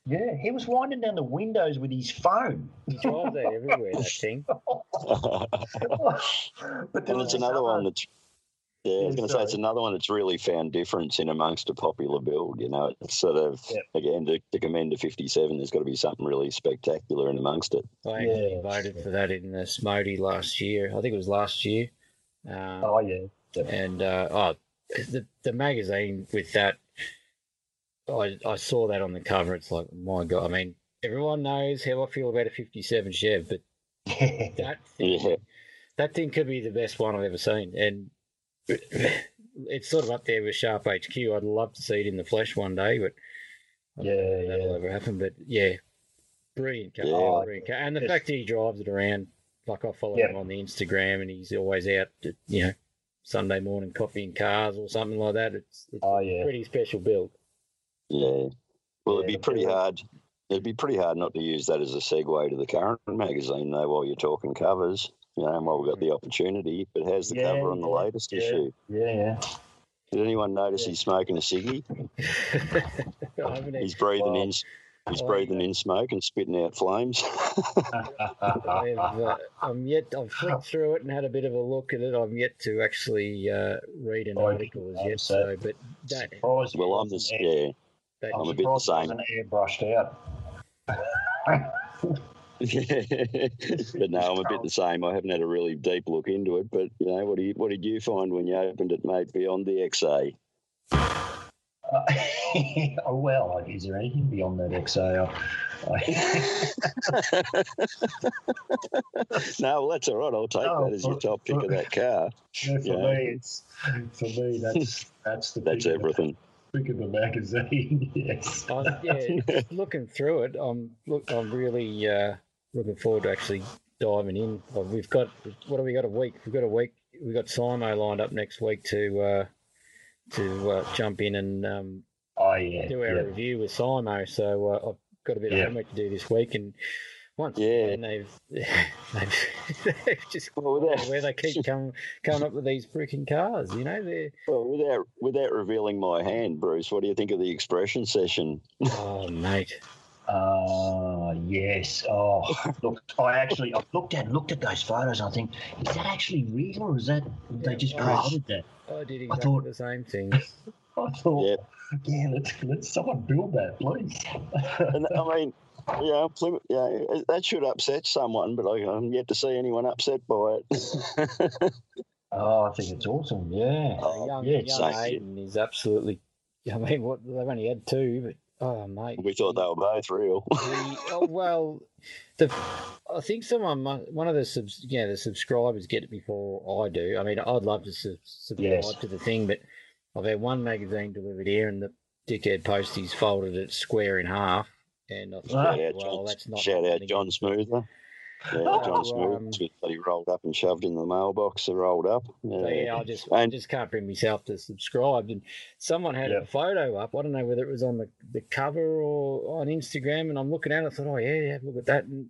Yeah, he was winding down the windows with his phone. he drives that everywhere. That thing. but there and was it's another one that's. Yeah, I was going to say it's another one that's really found difference in amongst a popular build. You know, it's sort of Yep. again to, to commend to fifty seven. There's got to be something really spectacular in amongst it. I actually Yeah. voted for that in the SMOTY last year. I think it was last year. Um, Oh yeah, and uh, oh, the the magazine with that, I I saw that on the cover. It's like my god. I mean, everyone knows how I feel about a '57 Chev, but that thing, Yeah, that thing could be the best one I've ever seen, and it's sort of up there with Sharp HQ. I'd love to see it in the flesh one day, but Yeah, that'll ever happen. But yeah, brilliant car, Yeah. Oh, brilliant car, and the fact that he drives it around. Like I follow Yeah. him on the Instagram, and he's always out, at, you know, Sunday morning copying cars or something like that. It's, it's Oh a yeah. pretty special build. yeah. Well, it'd be pretty hard. It'd be pretty hard not to use that as a segue to the current magazine, though. While you're talking covers, you know, and while we've got the opportunity. But how's the Yeah, cover on the yeah, latest yeah. issue? Yeah, yeah. Did anyone notice Yeah. he's smoking a ciggy? He's breathing Wow. in. He's Oh, breathing yeah. in smoke and spitting out flames. I've, uh, I'm yet. I've flicked through it and had a bit of a look at it. I'm yet to actually uh, read an I article as yet. So, but that, Surprised well, I'm wasn't just yeah. that I'm a bit the same. wasn't airbrushed out. but no, I'm a bit the same. I haven't had a really deep look into it. But you know, what do you, what did you find when you opened it, mate? Beyond the XA? Uh, oh, well, is there anything beyond that XA? no, well, that's all right. I'll take No, that as your top pick of that car. No, for Yeah. me, it's for me that's that's the That's pick of the- everything. pick of the magazine. yes. I'm, yeah, looking through it, I'm look. I'm really uh, looking forward to actually diving in. We've got what have we got a week? We've got a week. We've got Simo lined up next week to uh, to uh, jump in and um, Oh yeah. do our yeah. review with Simo. So uh, I've got a bit of homework to do this week, and once Yeah. again they've they've, they've just Well, without, where they keep coming coming up with these freaking cars. You know, they're well, without without revealing my hand, Bruce, what do you think of the expression session? oh mate. Uh, yes. Oh, look, I actually I've looked at looked at those photos. and I think, is that actually real or is that they just Yeah. created that? I did I thought- the same thing. I thought, Yep. yeah, let's let's someone build that, please. And I mean, yeah, Plymouth, yeah, that should upset someone, but I, I'm yet to see anyone upset by it. oh, I think it's awesome. Yeah. Oh, young yeah, young same. Aiden is absolutely. I mean, what they've only had two, but oh mate, we thought they were both real. the- oh, well, the I think someone one of the subs, yeah the subscribers get it before I do. I mean, I'd love to sub- subscribe Yes. to the thing, but I've had one magazine delivered here, and the dickhead posties folded it square in half, and I thought, out, well, John, that's not shout out. John Smoother. Yeah, Oh, John Smoother. It's bloody rolled up and shoved in the mailbox. They're rolled up. Yeah. yeah, I just I And- just can't bring myself to subscribe. And someone had a photo up. I don't know whether it was on the, the cover or on Instagram. And I'm looking at it. I thought, oh yeah, yeah, look at that. And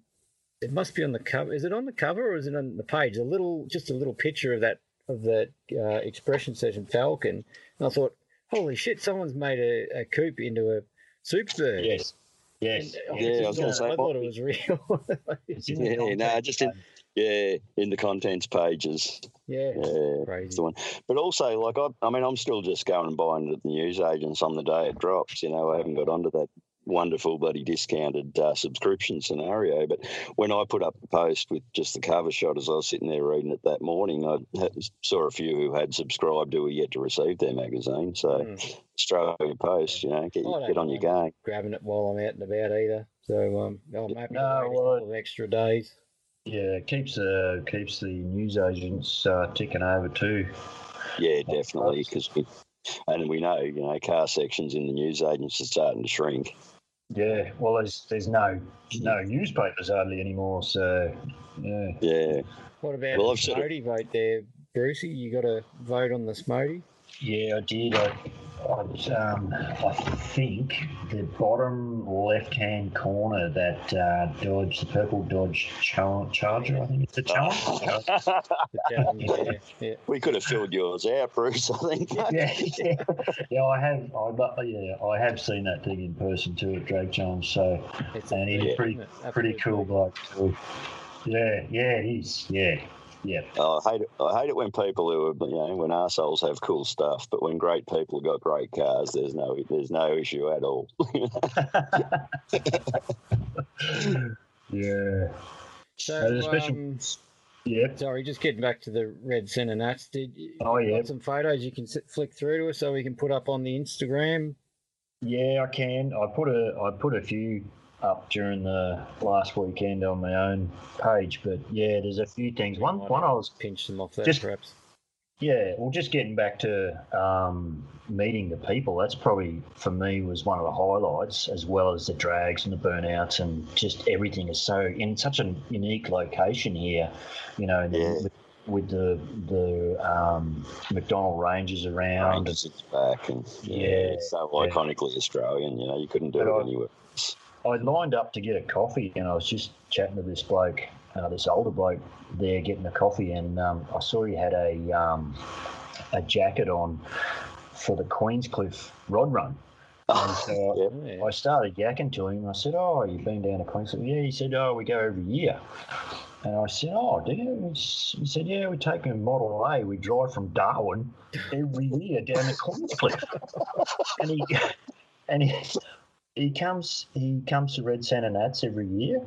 it must be on the cover. Is it on the cover or is it on the page? A little, just a little picture of that of that uh, expression session Falcon, and I thought, holy shit, someone's made a, a coop into a Superbird. Yes. Yes. And, uh, Yeah, I was gonna say. I thought it was real. It's in the Yeah, no, content just in- Yeah, in the contents pages. yeah, Yeah, crazy. the one. But also, like, I, I mean, I'm still just going and buying it at the newsagents on the day it drops. You know, I haven't got onto that wonderful bloody discounted uh, subscription scenario. But when I put up the post with just the cover shot as I was sitting there reading it that morning, I had, saw a few who had subscribed who were yet to receive their magazine. So, Mm. Australia Post, you know, get, get on your game. Grabbing it while I'm out and about either. So um, I'm happy No, a well, couple of extra days. Yeah, it keeps the keeps the newsagents uh, ticking over too. Yeah, definitely. Because we, and we know, you know, car sections in the news agents are starting to shrink. Yeah, well, there's there's no no hmm. newspapers hardly anymore. So yeah, Yeah. What about Well, the I've sort of- SMOTY vote there, Brucey? You got to vote on the SMOTY? Yeah, I did. I, I, um, I think the bottom left hand corner that uh, Dodge, the purple Dodge Char- Charger, I think it's the Charger. The challenge, yeah, yeah. we could have filled yours out, Bruce. I think. yeah, yeah, yeah. I have, I, lo- yeah, I have seen that thing in person too at Drake Jones. So It's And he's beat, pretty- pretty cool beat. bloke too. Yeah, yeah, it is. Yeah, yeah. Oh, I hate it. I hate it when people who are, you know, when assholes have cool stuff, but when great people got great cars, there's no, there's no issue at all. yeah. So, There's special- um, Yep. sorry, just getting back to the red centre nats. Did you Oh, yeah. got some photos you can flick through to us so we can put up on the Instagram? Yeah, I can. I put a I put a few up during the last weekend on my own page, but yeah, there's a few things. One one I was Pinch them off that, Just- perhaps. yeah, well, just getting back to um, meeting the people. That's probably for me was one of the highlights, as well as the drags and the burnouts and just everything is so in such a unique location here. You know, Yeah. with, with the the um, MacDonnell Ranges around. Rangers is back, and yeah, Yeah, it's so yeah. iconically Australian. You know, you couldn't do But it I- anywhere. else. I lined up to get a coffee, and I was just chatting to this bloke, uh, this older bloke there, getting a coffee, and um, I saw he had a um, a jacket on for the Queenscliff Rod Run. And so yeah. I started yakking to him. I said, "Oh, you've been down to Queenscliff?" Yeah, he said, "Oh, we go every year." And I said, "Oh, do you?" He He said, "Yeah, we take a Model A. We drive from Darwin every year down to Queenscliff." and he and he he comes he comes to Red Centre Nats every year,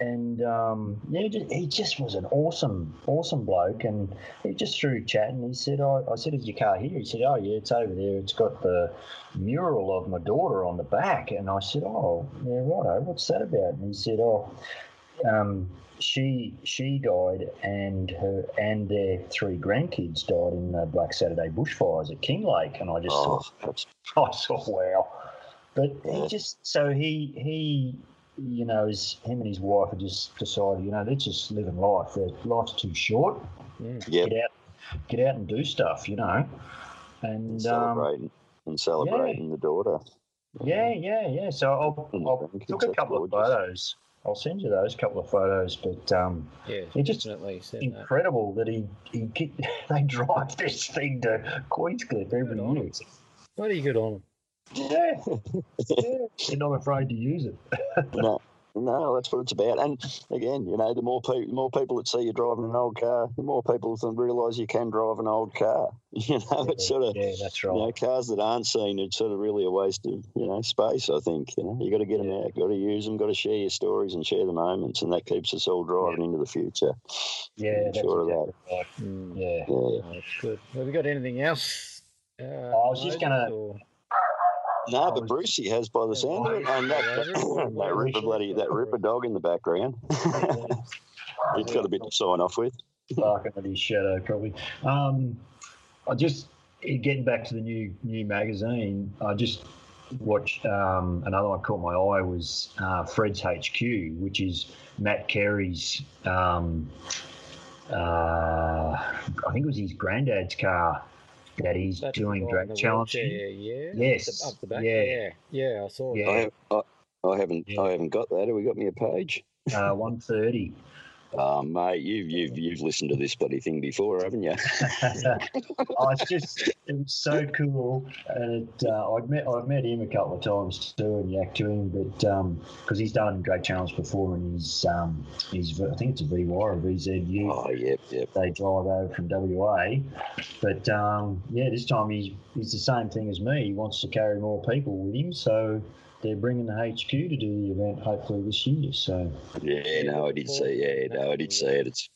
and um, yeah, he just, he just was an awesome awesome bloke, and he just through chatting, he said, oh, "I said, is your car here?" He said, "Oh yeah, it's over there. It's got the mural of my daughter on the back," and I said, "Oh yeah, righto. What's that about?" And he said, "Oh." Um, she she died and her and their three grandkids died in the Black Saturday bushfires at Kinglake, and I just Oh, thought, I saw wow. But he just so he he you know his him and his wife had just decided you know they're just living life. Their life's too short. yep, Get out, get out and do stuff. You know. And um, celebrating and celebrating the daughter. yeah, yeah, yeah. So I'll, Mm, I'll took a couple of photos. I'll send you those couple of photos. But um, Yeah, it's just- said that. incredible that he he get, they drive this thing to Queenscliff every Good on year. Bloody good on him. Yeah, yeah. They're not afraid to use it. no, no, that's what it's about. And again, you know, the more people, the more people that see you driving an old car, the more people that realise you can drive an old car. You know, it's sort of. yeah, that's right. You know, cars that aren't seen, it's sort of really a waste of you know space. I think you know you got to get them Yeah. out, got to use them, got to share your stories and share the moments, and that keeps us all driving into the future. Yeah, that's Sure of exactly right. Mm. Yeah. Yeah. That's good. Have we got anything else? Uh, I was just gonna- or- No, but Brucey has by the sound of it, and that, that, ripper bloody that ripper dog in the background. He's got a bit to sign off with. barking at his shadow, probably. Um, I just getting back to the new new magazine. I just watched um, another one caught my eye was uh, Fred's HQ, which is Matt Carey's. Um, uh, I think it was his granddad's car that he's That's doing the drag one, challenge. wheelchair, Yeah. Yes, Up the back. yeah. Yeah. Yeah. I saw Yeah. I, have, I, I haven't Yeah. I haven't got that. Have we got me a page? uh, one thirty. Oh, mate, you've you've you've listened to this bloody thing before, haven't you? oh, it's just it was so cool, and uh, I've met I've met him a couple of times too and yak to him, but because um, he's done great channels before, and he's um, he's I think it's a VY or VZU. Oh, yep, yep. They drive over from WA, but um, yeah, this time he's he's the same thing as me. He wants to carry more people with him, so they're bringing the HQ to do the event hopefully this year. So yeah, no, I did see. Yeah, no, I did see it. It's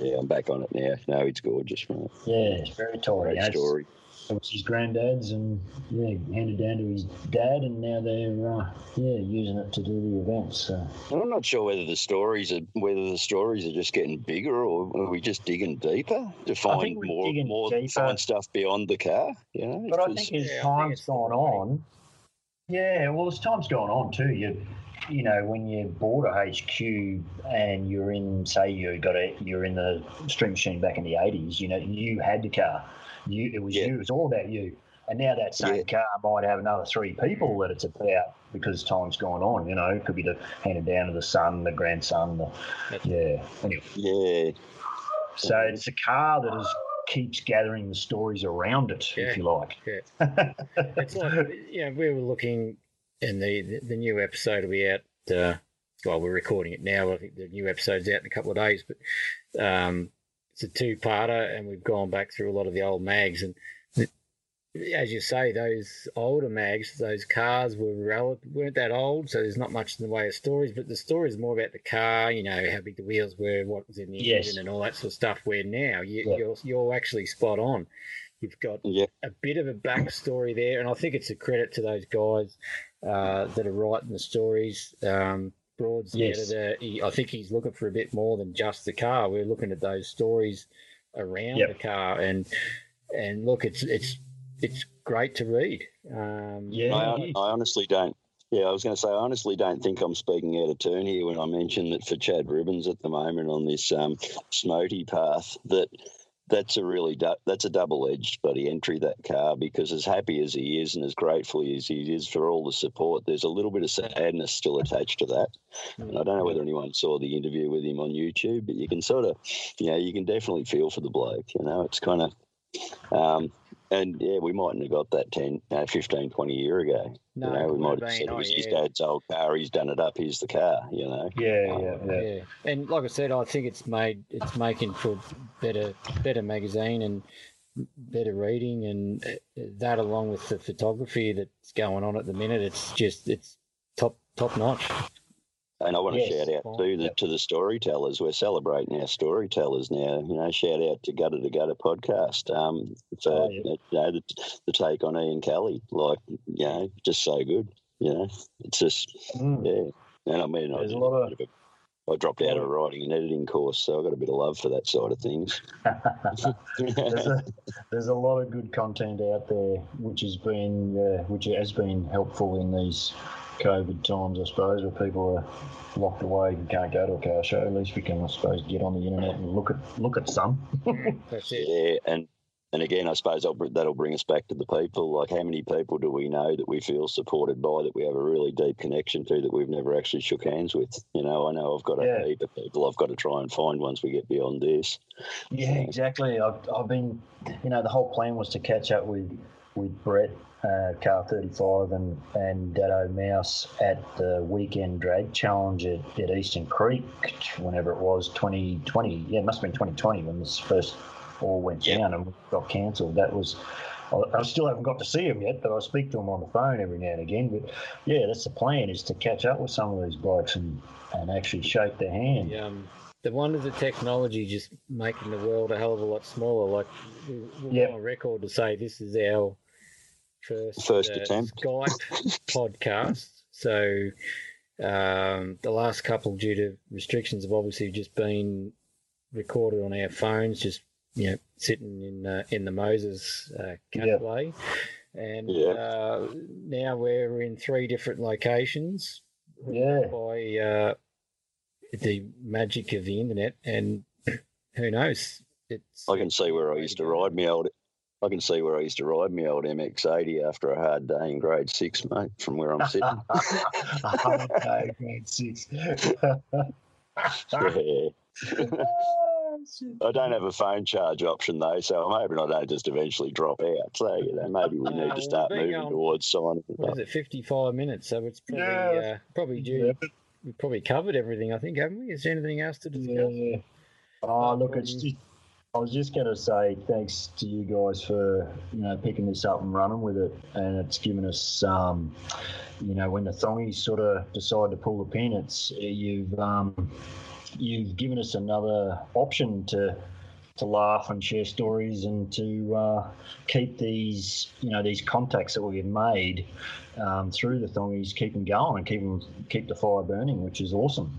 yeah, I'm back on it now. No, it's gorgeous, mate. Yeah, it's very tidy. Great story. It was his granddad's, and yeah, handed down to his dad, and now they're uh, yeah using it to do the events. So. I'm not sure whether the stories are whether the stories are just getting bigger, or are we just digging deeper to find more more deeper. find stuff beyond the car. You know, but I think as time's gone on, yeah, well, as time's gone on too, you you know, when you bought a HQ and you're in, say, you got a, you're in the Street Machine back in the '80s. You know, you had the car. You, it was yeah. you. It was all about you. And now that same yeah. car might have another three people that it's about because time's gone on. You know, it could be the handed down to the son, the grandson. The, yeah. Anyway. Yeah. So it's a car that is keeps gathering the stories around it, yeah. if you like. Yeah. it's like, yeah, we were looking, and the, the new episode will be out. Uh, well, we're recording it now. I think the new episode's out in a couple of days, but um, it's a two-parter, and we've gone back through a lot of the old mags, and as you say, those older mags, those cars were rel- weren't that old, so there's not much in the way of stories. But the story is more about the car, you know, how big the wheels were, what was in the yes. engine, and all that sort of stuff. Where now you, are yeah. you're, you're actually spot on. You've got yeah. a bit of a backstory there, and I think it's a credit to those guys uh, that are writing the stories. Um, Broad's yes. editor. He, I think he's looking for a bit more than just the car. We're looking at those stories around yep. the car, and and look, it's it's it's great to read. Um, yeah, I, I, honestly don't. Yeah, I was going to say, I honestly don't think I'm speaking out of turn here when I mention that for Chad Ribbons at the moment on this um, SMOTY path, that that's a really du- that's a double edged buddy entry that car because as happy as he is and as grateful as he is for all the support, there's a little bit of sadness still attached to that. And I don't know whether anyone saw the interview with him on YouTube, but you can sort of, you know, you can definitely feel for the bloke. You know, it's kind of. Um, and yeah, we mightn't have got that 10, uh, 15, 20 year ago. No, you know, we might have said it was his dad's old car. He's done it up. Here's the car. You know. Yeah, um, yeah, yeah, yeah. And like I said, I think it's made it's making for better better magazine and better reading, and uh, that along with the photography that's going on at the minute, it's just it's top top notch. And I want to yes. shout out to the to the storytellers. We're celebrating our storytellers now. You know, shout out to Gutter to Gutter podcast um, for oh, you know the, the, take on Ian Kelly. Like you know, just so good. You know, it's just mm. yeah. And I mean, There's I, a lot of, I dropped out of a writing and editing course, so I've got a bit of love for that side of things. there's, a, there's a lot of good content out there, which has been uh, which has been helpful in these COVID times, I suppose, where people are locked away and can't go to a car show. At least we can, I suppose, get on the internet and look at look at some. That's it. Yeah, and and again, I suppose that'll bring us back to the people. Like, how many people do we know that we feel supported by, that we have a really deep connection to, that we've never actually shook hands with? You know, I know I've got a yeah. heap of people I've got to try and find once we get beyond this. Yeah, exactly. I've, I've been, you know, the whole plan was to catch up with with Brett uh, Car 35 and, and Dado Mouse at the weekend drag challenge at, at Eastern Creek, whenever it was, 2020. Yeah, it must have been 2020 when this first all went yep. down and got cancelled. That was. I still haven't got to see him yet, but I speak to him on the phone every now and again. But yeah, that's the plan: is to catch up with some of these blokes and, and actually shake their hand. Yeah, um, the wonders of technology just making the world a hell of a lot smaller. Like we're yep. on record to say this is our first, first uh, attempt Skype podcast. So um, the last couple, due to restrictions, have obviously just been recorded on our phones, just you know, sitting in uh, in the Moses uh, Cafe. And uh, now we're in three different locations. Yeah. By uh, the magic of the internet, and who knows? It's I can see where I used to ride my old I can see where I used to ride my old MX80 after a hard day in grade six, mate, from where I'm sitting. a hard day, grade six. yeah. I don't have a phone charge option though, so I'm hoping I don't just eventually drop out. So you know, maybe we need Uh, to start well, moving on- towards signing. What is it? Fifty-five minutes. So it's probably Yeah. uh, probably due. We've probably covered everything. I think, haven't we? Is there anything else to discuss? Yeah. Oh, look, it's Um, just. I was just going to say thanks to you guys for you know picking this up and running with it, and it's given us, um, you know, when the Thongies sort of decide to pull the pin, it's you've um, you've given us another option to to laugh and share stories and to uh, keep these you know these contacts that we've made um, through the Thongies keep them going and keep them keep the fire burning, which is awesome.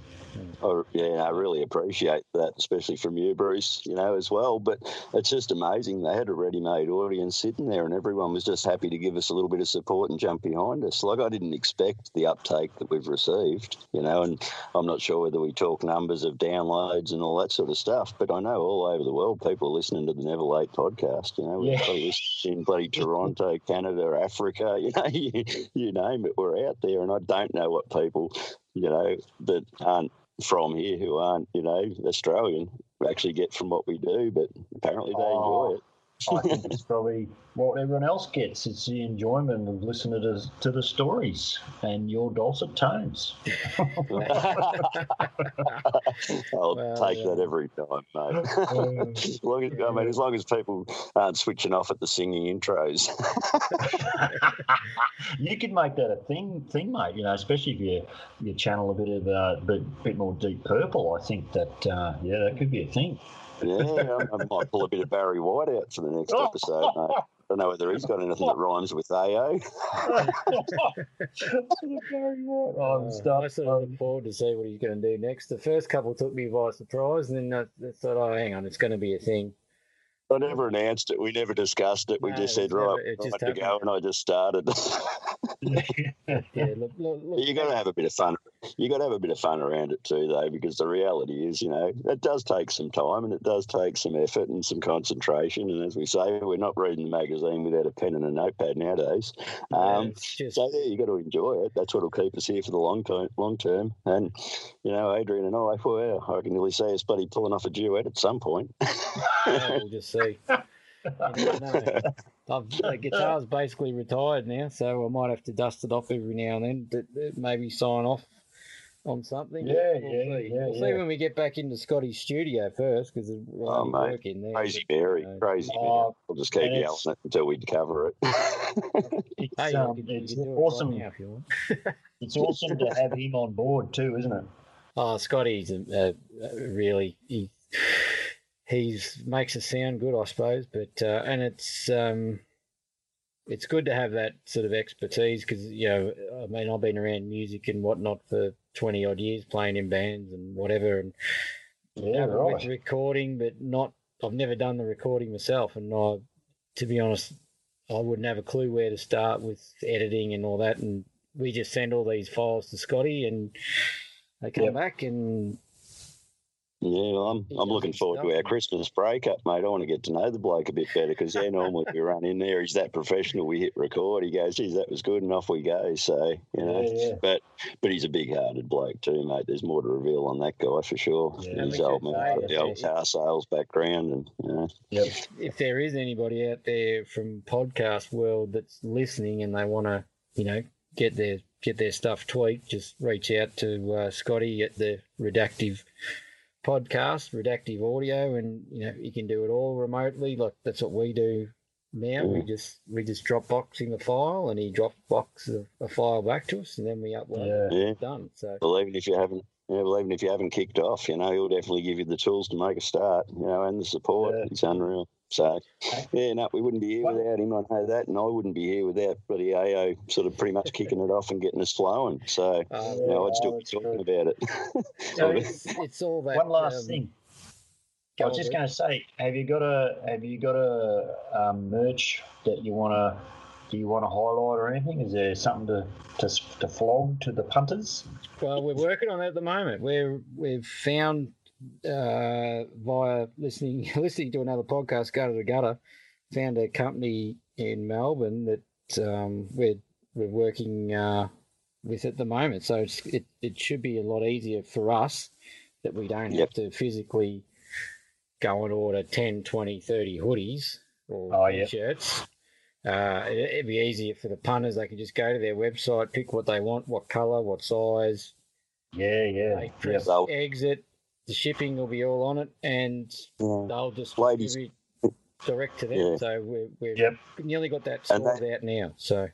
Oh, yeah, I really appreciate that, especially from you, Bruce, you know, as well. But it's just amazing. They had a ready made audience sitting there, and everyone was just happy to give us a little bit of support and jump behind us. Like, I didn't expect the uptake that we've received, you know, and I'm not sure whether we talk numbers of downloads and all that sort of stuff, but I know all over the world people are listening to the Never Late podcast. You know, we've Yeah. in bloody Toronto, Canada, Africa, you know, you, you name it, we're out there. And I don't know what people, you know, that aren't from here who aren't, you know, Australian actually get from what we do, but apparently they Oh. enjoy it. I think it's probably what everyone else gets. It's the enjoyment of listening to the, to the stories and your dulcet tones. I'll Well, take yeah. that every time, mate. as long as, I mean, as long as people aren't switching off at the singing intros. you could make that a thing, thing, mate. You know, especially if you you channel a bit of a bit, bit more deep purple. I think that uh, yeah, that could be a thing. Yeah, I, I might pull a bit of Barry White out for the next episode, mate. I don't know whether he's got anything that rhymes with AO. Very right. Uh, I'm stuck. I sort of look forward to see what he's going to do next. The first couple took me by surprise, and then I, I thought, "Oh, hang on, it's going to be a thing." I never announced it. We never discussed it. We No, just it said, right, never- it right just to go, and I just started. Yeah, look, look, look you got to have a bit of fun. You got to have a bit of fun around it too, though, because the reality is, you know, it does take some time and it does take some effort and some concentration. And as we say, we're not reading the magazine without a pen and a notepad nowadays. Um, it's just so yeah, you got to enjoy it. That's what'll keep us here for the long time. Long term, and you know, Adrian and I, well, I can nearly see us buddy pulling off a duet at some point. yeah, we'll just see. You never know. I've, the guitar's basically retired now, so I might have to dust it off every now and then. To, to maybe sign off on something. Yeah, we'll yeah, see. yeah, We'll see when we get back into Scotty's studio first, because we'll Oh, only work in there. Crazy but, Mary, you know, crazy Mary. Oh, We'll just keep and yelling it until we cover it. It's, Hey, um, could- you it's could do it right awesome. now if you want. It's awesome to have him on board too, isn't it? Oh, Scotty's a, a, a really he he's makes it sound good, I suppose. But uh, and it's um, it's good to have that sort of expertise because you know I mean I've been around music and whatnot for twenty odd years, playing in bands and whatever, and Yeah, right. recording, but not I've never done the recording myself, and I to be honest, I wouldn't have a clue where to start with editing and all that, and we just send all these files to Scotty and. They come Yep. back and Yeah, I'm, I'm looking forward to our Christmas breakup, mate. I want to get to know the bloke a bit better because, yeah, normally we run in there. He's that professional. We hit record. He goes, geez, that was good. And off we go. So, you know, Yeah, yeah. but but he's a big hearted bloke too, mate. There's more to reveal on that guy for sure. Yeah, he's old man, the old car sales background. And, you know, Yep. if there is anybody out there from podcast world that's listening and they want to, you know, get their get their stuff tweaked, just reach out to uh, Scotty at the Redactive podcast, Redactive Audio, and you know you can do it all remotely. Like that's what we do now. We just we just drop boxing the file, and he drop box a, a file back to us, and then we upload. it. Yeah. yeah. Done. So Well, even if you haven't, yeah, well, even if you haven't kicked off, you know, he'll definitely give you the tools to make a start, you know, and the support. Yeah. It's unreal. So, yeah, no, we wouldn't be here without him. I know that, and I wouldn't be here without bloody AO sort of pretty much kicking it off and getting us flowing. So, uh, you know, I'd still oh, be talking true. about it. so it's, it's all that. One last um, thing. I was just going to say, have you got a have you got a um, merch that you want to do you want to highlight or anything? Is there something to, to to flog to the punters? Well, we're working on it at the moment. We're we've found uh, via listening listening to another podcast, Gutter to Gutter, found a company in Melbourne that um, we're we're working uh, with at the moment. So it's, it it should be a lot easier for us that we don't Yep. have to physically go and order 10, 20, 30 hoodies or Oh, yep. t-shirts. Uh, it, it'd be easier for the punters. They can just go to their website, pick what they want, what colour, what size, Yeah, yeah. they yeah. exit. The shipping will be all on it, and Yeah. they'll just Ladies- direct to them. Yeah. So we're, we've Yep. nearly got that And sorted out now. So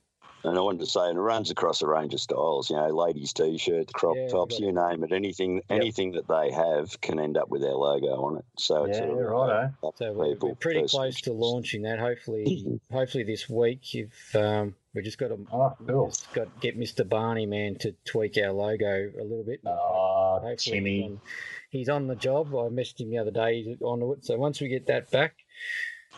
And I wanted to say, and it runs across a range of styles. You know, ladies' t-shirts, crop Yeah, tops, you name it. Anything, anything that they have can end up with their logo on it. So it's Yeah, sort of righto. Uh, up So we're, we're pretty personal close to launching that. Hopefully, mm-hmm. hopefully this week. If um, we just got to Oh, cool. just got get Mr. Barney man to tweak our logo a little bit. Oh, Hopefully he's Timmy. on, he's on the job. I messaged him the other day. He's onto it. So once we get that back,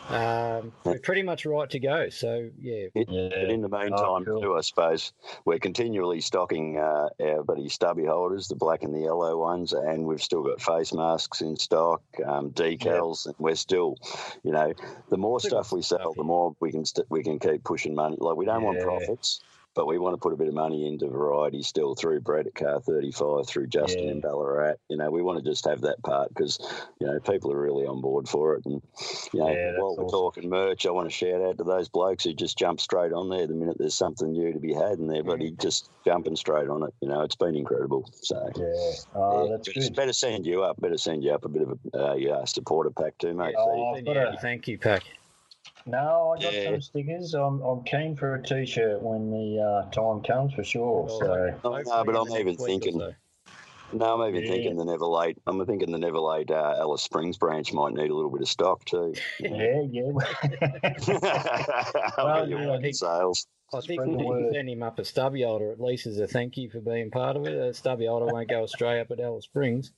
um, we're pretty much right to go. So yeah, Yeah. But in the meantime, cool. too, I suppose we're continually stocking uh, our buddy stubby holders, the black and the yellow ones, and we've still got face masks in stock, um, decals, and we're still, you know, the more Still stuff we sell, stuff the more we can st- we can keep pushing money. Like we don't want profits. But we want to put a bit of money into variety still through Brett at Car 35, through Justin Yeah. in Ballarat. You know, we want to just have that part because, you know, people are really on board for it. And, you know, Yeah, while we're awesome. talking merch, I want to shout out to those blokes who just jump straight on there the minute there's something new to be had and they're bloody just jumping straight on it. You know, it's been incredible. So, Yeah. Oh, yeah, that's better, good. better send you up. Better send you up a bit of a uh, yeah, supporter pack too, mate. So Oh, you- I've send got you a- a thank you pack. No, I got Yeah. some stickers. I'm, I'm keen for a t-shirt when the uh, time comes for sure. So Oh, no, but I'm even thinking- so. No, I'm even Yeah. thinking the Never Late. I'm thinking the Never Late uh, Alice Springs branch might need a little bit of stock too. yeah, yeah. I'll get yeah, you I in think- sales. I think Spread we the need to send him up a stubby holder at least as a thank you for being part of it. A stubby holder won't go astray up at Alice Springs.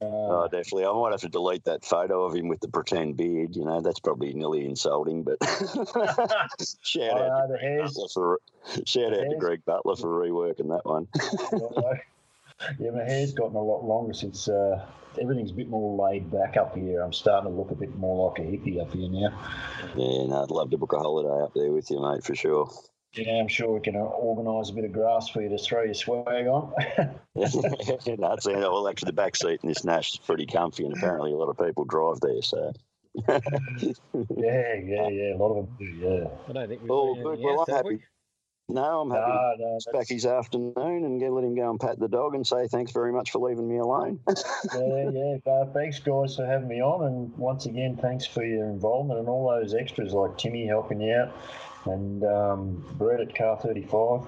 Oh, Uh, definitely. I might have to delete that photo of him with the pretend beard. You know, that's probably nearly insulting. But shout out, uh, to the. Butler for shout out to Greg Butler for reworking that one. yeah, my hair's gotten a lot longer since uh, everything's a bit more laid back up here. I'm starting to look a bit more like a hippie up here now. Yeah, no, I'd love to book a holiday up there with you, mate, for sure. Yeah, I'm sure we can uh, organise a bit of grass for you to throw your swag on. That's it. Well, actually, the back seat in this Nash is pretty comfy, and apparently a lot of people drive there. So, yeah, yeah, yeah. A lot of them do, yeah. I don't think we've Oh, good. Well, else, I'm have we? happy. no, I'm happy. No, no, It's back his afternoon and get, let him go and pat the dog and say thanks very much for leaving me alone. yeah, yeah. Uh, thanks, guys, for having me on. And once again, thanks for your involvement and all those extras like Timmy helping you out and um, Brett at Car 35.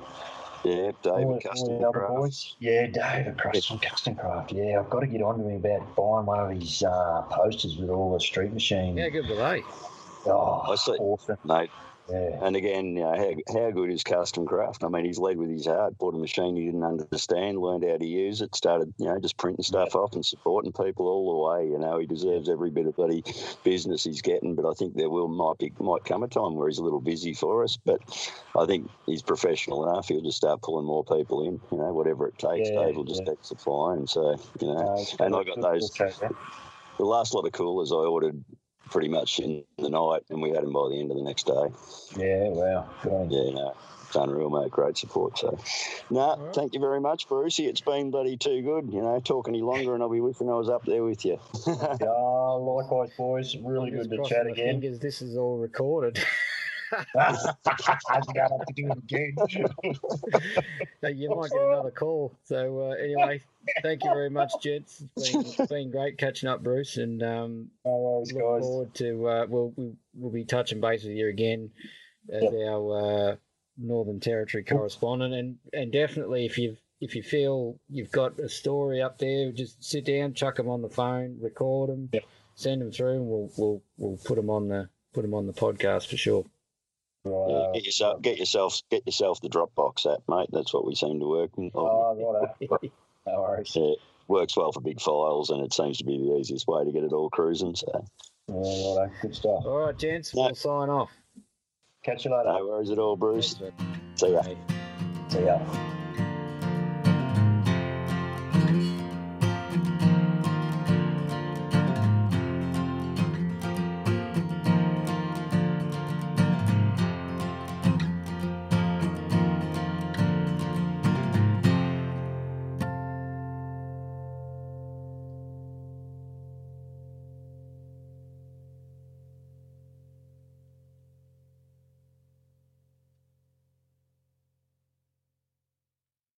yeah, all, David all Custom the other Craft. boys. Yeah, David Custom, Custom Craft. Yeah, I've got to get on to him about buying one of his uh, posters with all the street machines. Yeah, good delay. Oh, I see. awesome. Mate, Yeah. And again, you know, how, how good is custom craft? I mean, he's led with his heart, bought a machine he didn't understand, learned how to use it, started, you know, just printing stuff off and supporting people all the way. You know, he deserves every bit of bloody business he's getting. But I think there will might be might come a time where he's a little busy for us. But I think he's professional enough. He'll just start pulling more people in. You know, whatever it takes. Yeah, Dave will just yeah. keep supplying. So you know, Uh, and I got those- the last lot of coolers I ordered pretty much in the night, and we had him by the end of the next day. Yeah, wow. Good you. Yeah, no, it's unreal, mate. Great support. So, no, right. thank you very much, Brucey. It's been bloody too good. You know, talk any longer, and I'll be wishing I was up there with you. Yeah, likewise, boys. Really Just good to chat again. Fingers, this is all recorded. I'm going to do it again. You might get another call. So uh, anyway, thank you very much, gents. It's been, it's been great catching up, Bruce, and um, no worries, look guys. forward to uh, we'll we, we'll be touching base with you again as our uh, Northern Territory correspondent, and and definitely if you if you feel you've got a story up there, just sit down, chuck them on the phone, record them, Yep. send them through, and we'll we'll we'll put them on the put them on the podcast for sure. Yeah, uh, get yourself, get yourself, get yourself the Dropbox app, mate. That's what we seem to work. On. Oh, right. No worries. Yeah, works well for big files, and it seems to be the easiest way to get it all cruising. So, Yeah, right. Good stuff. All right, gents, No. we'll sign off. Catch you later. no worries at all, Bruce. Thanks, See ya. mate. See ya.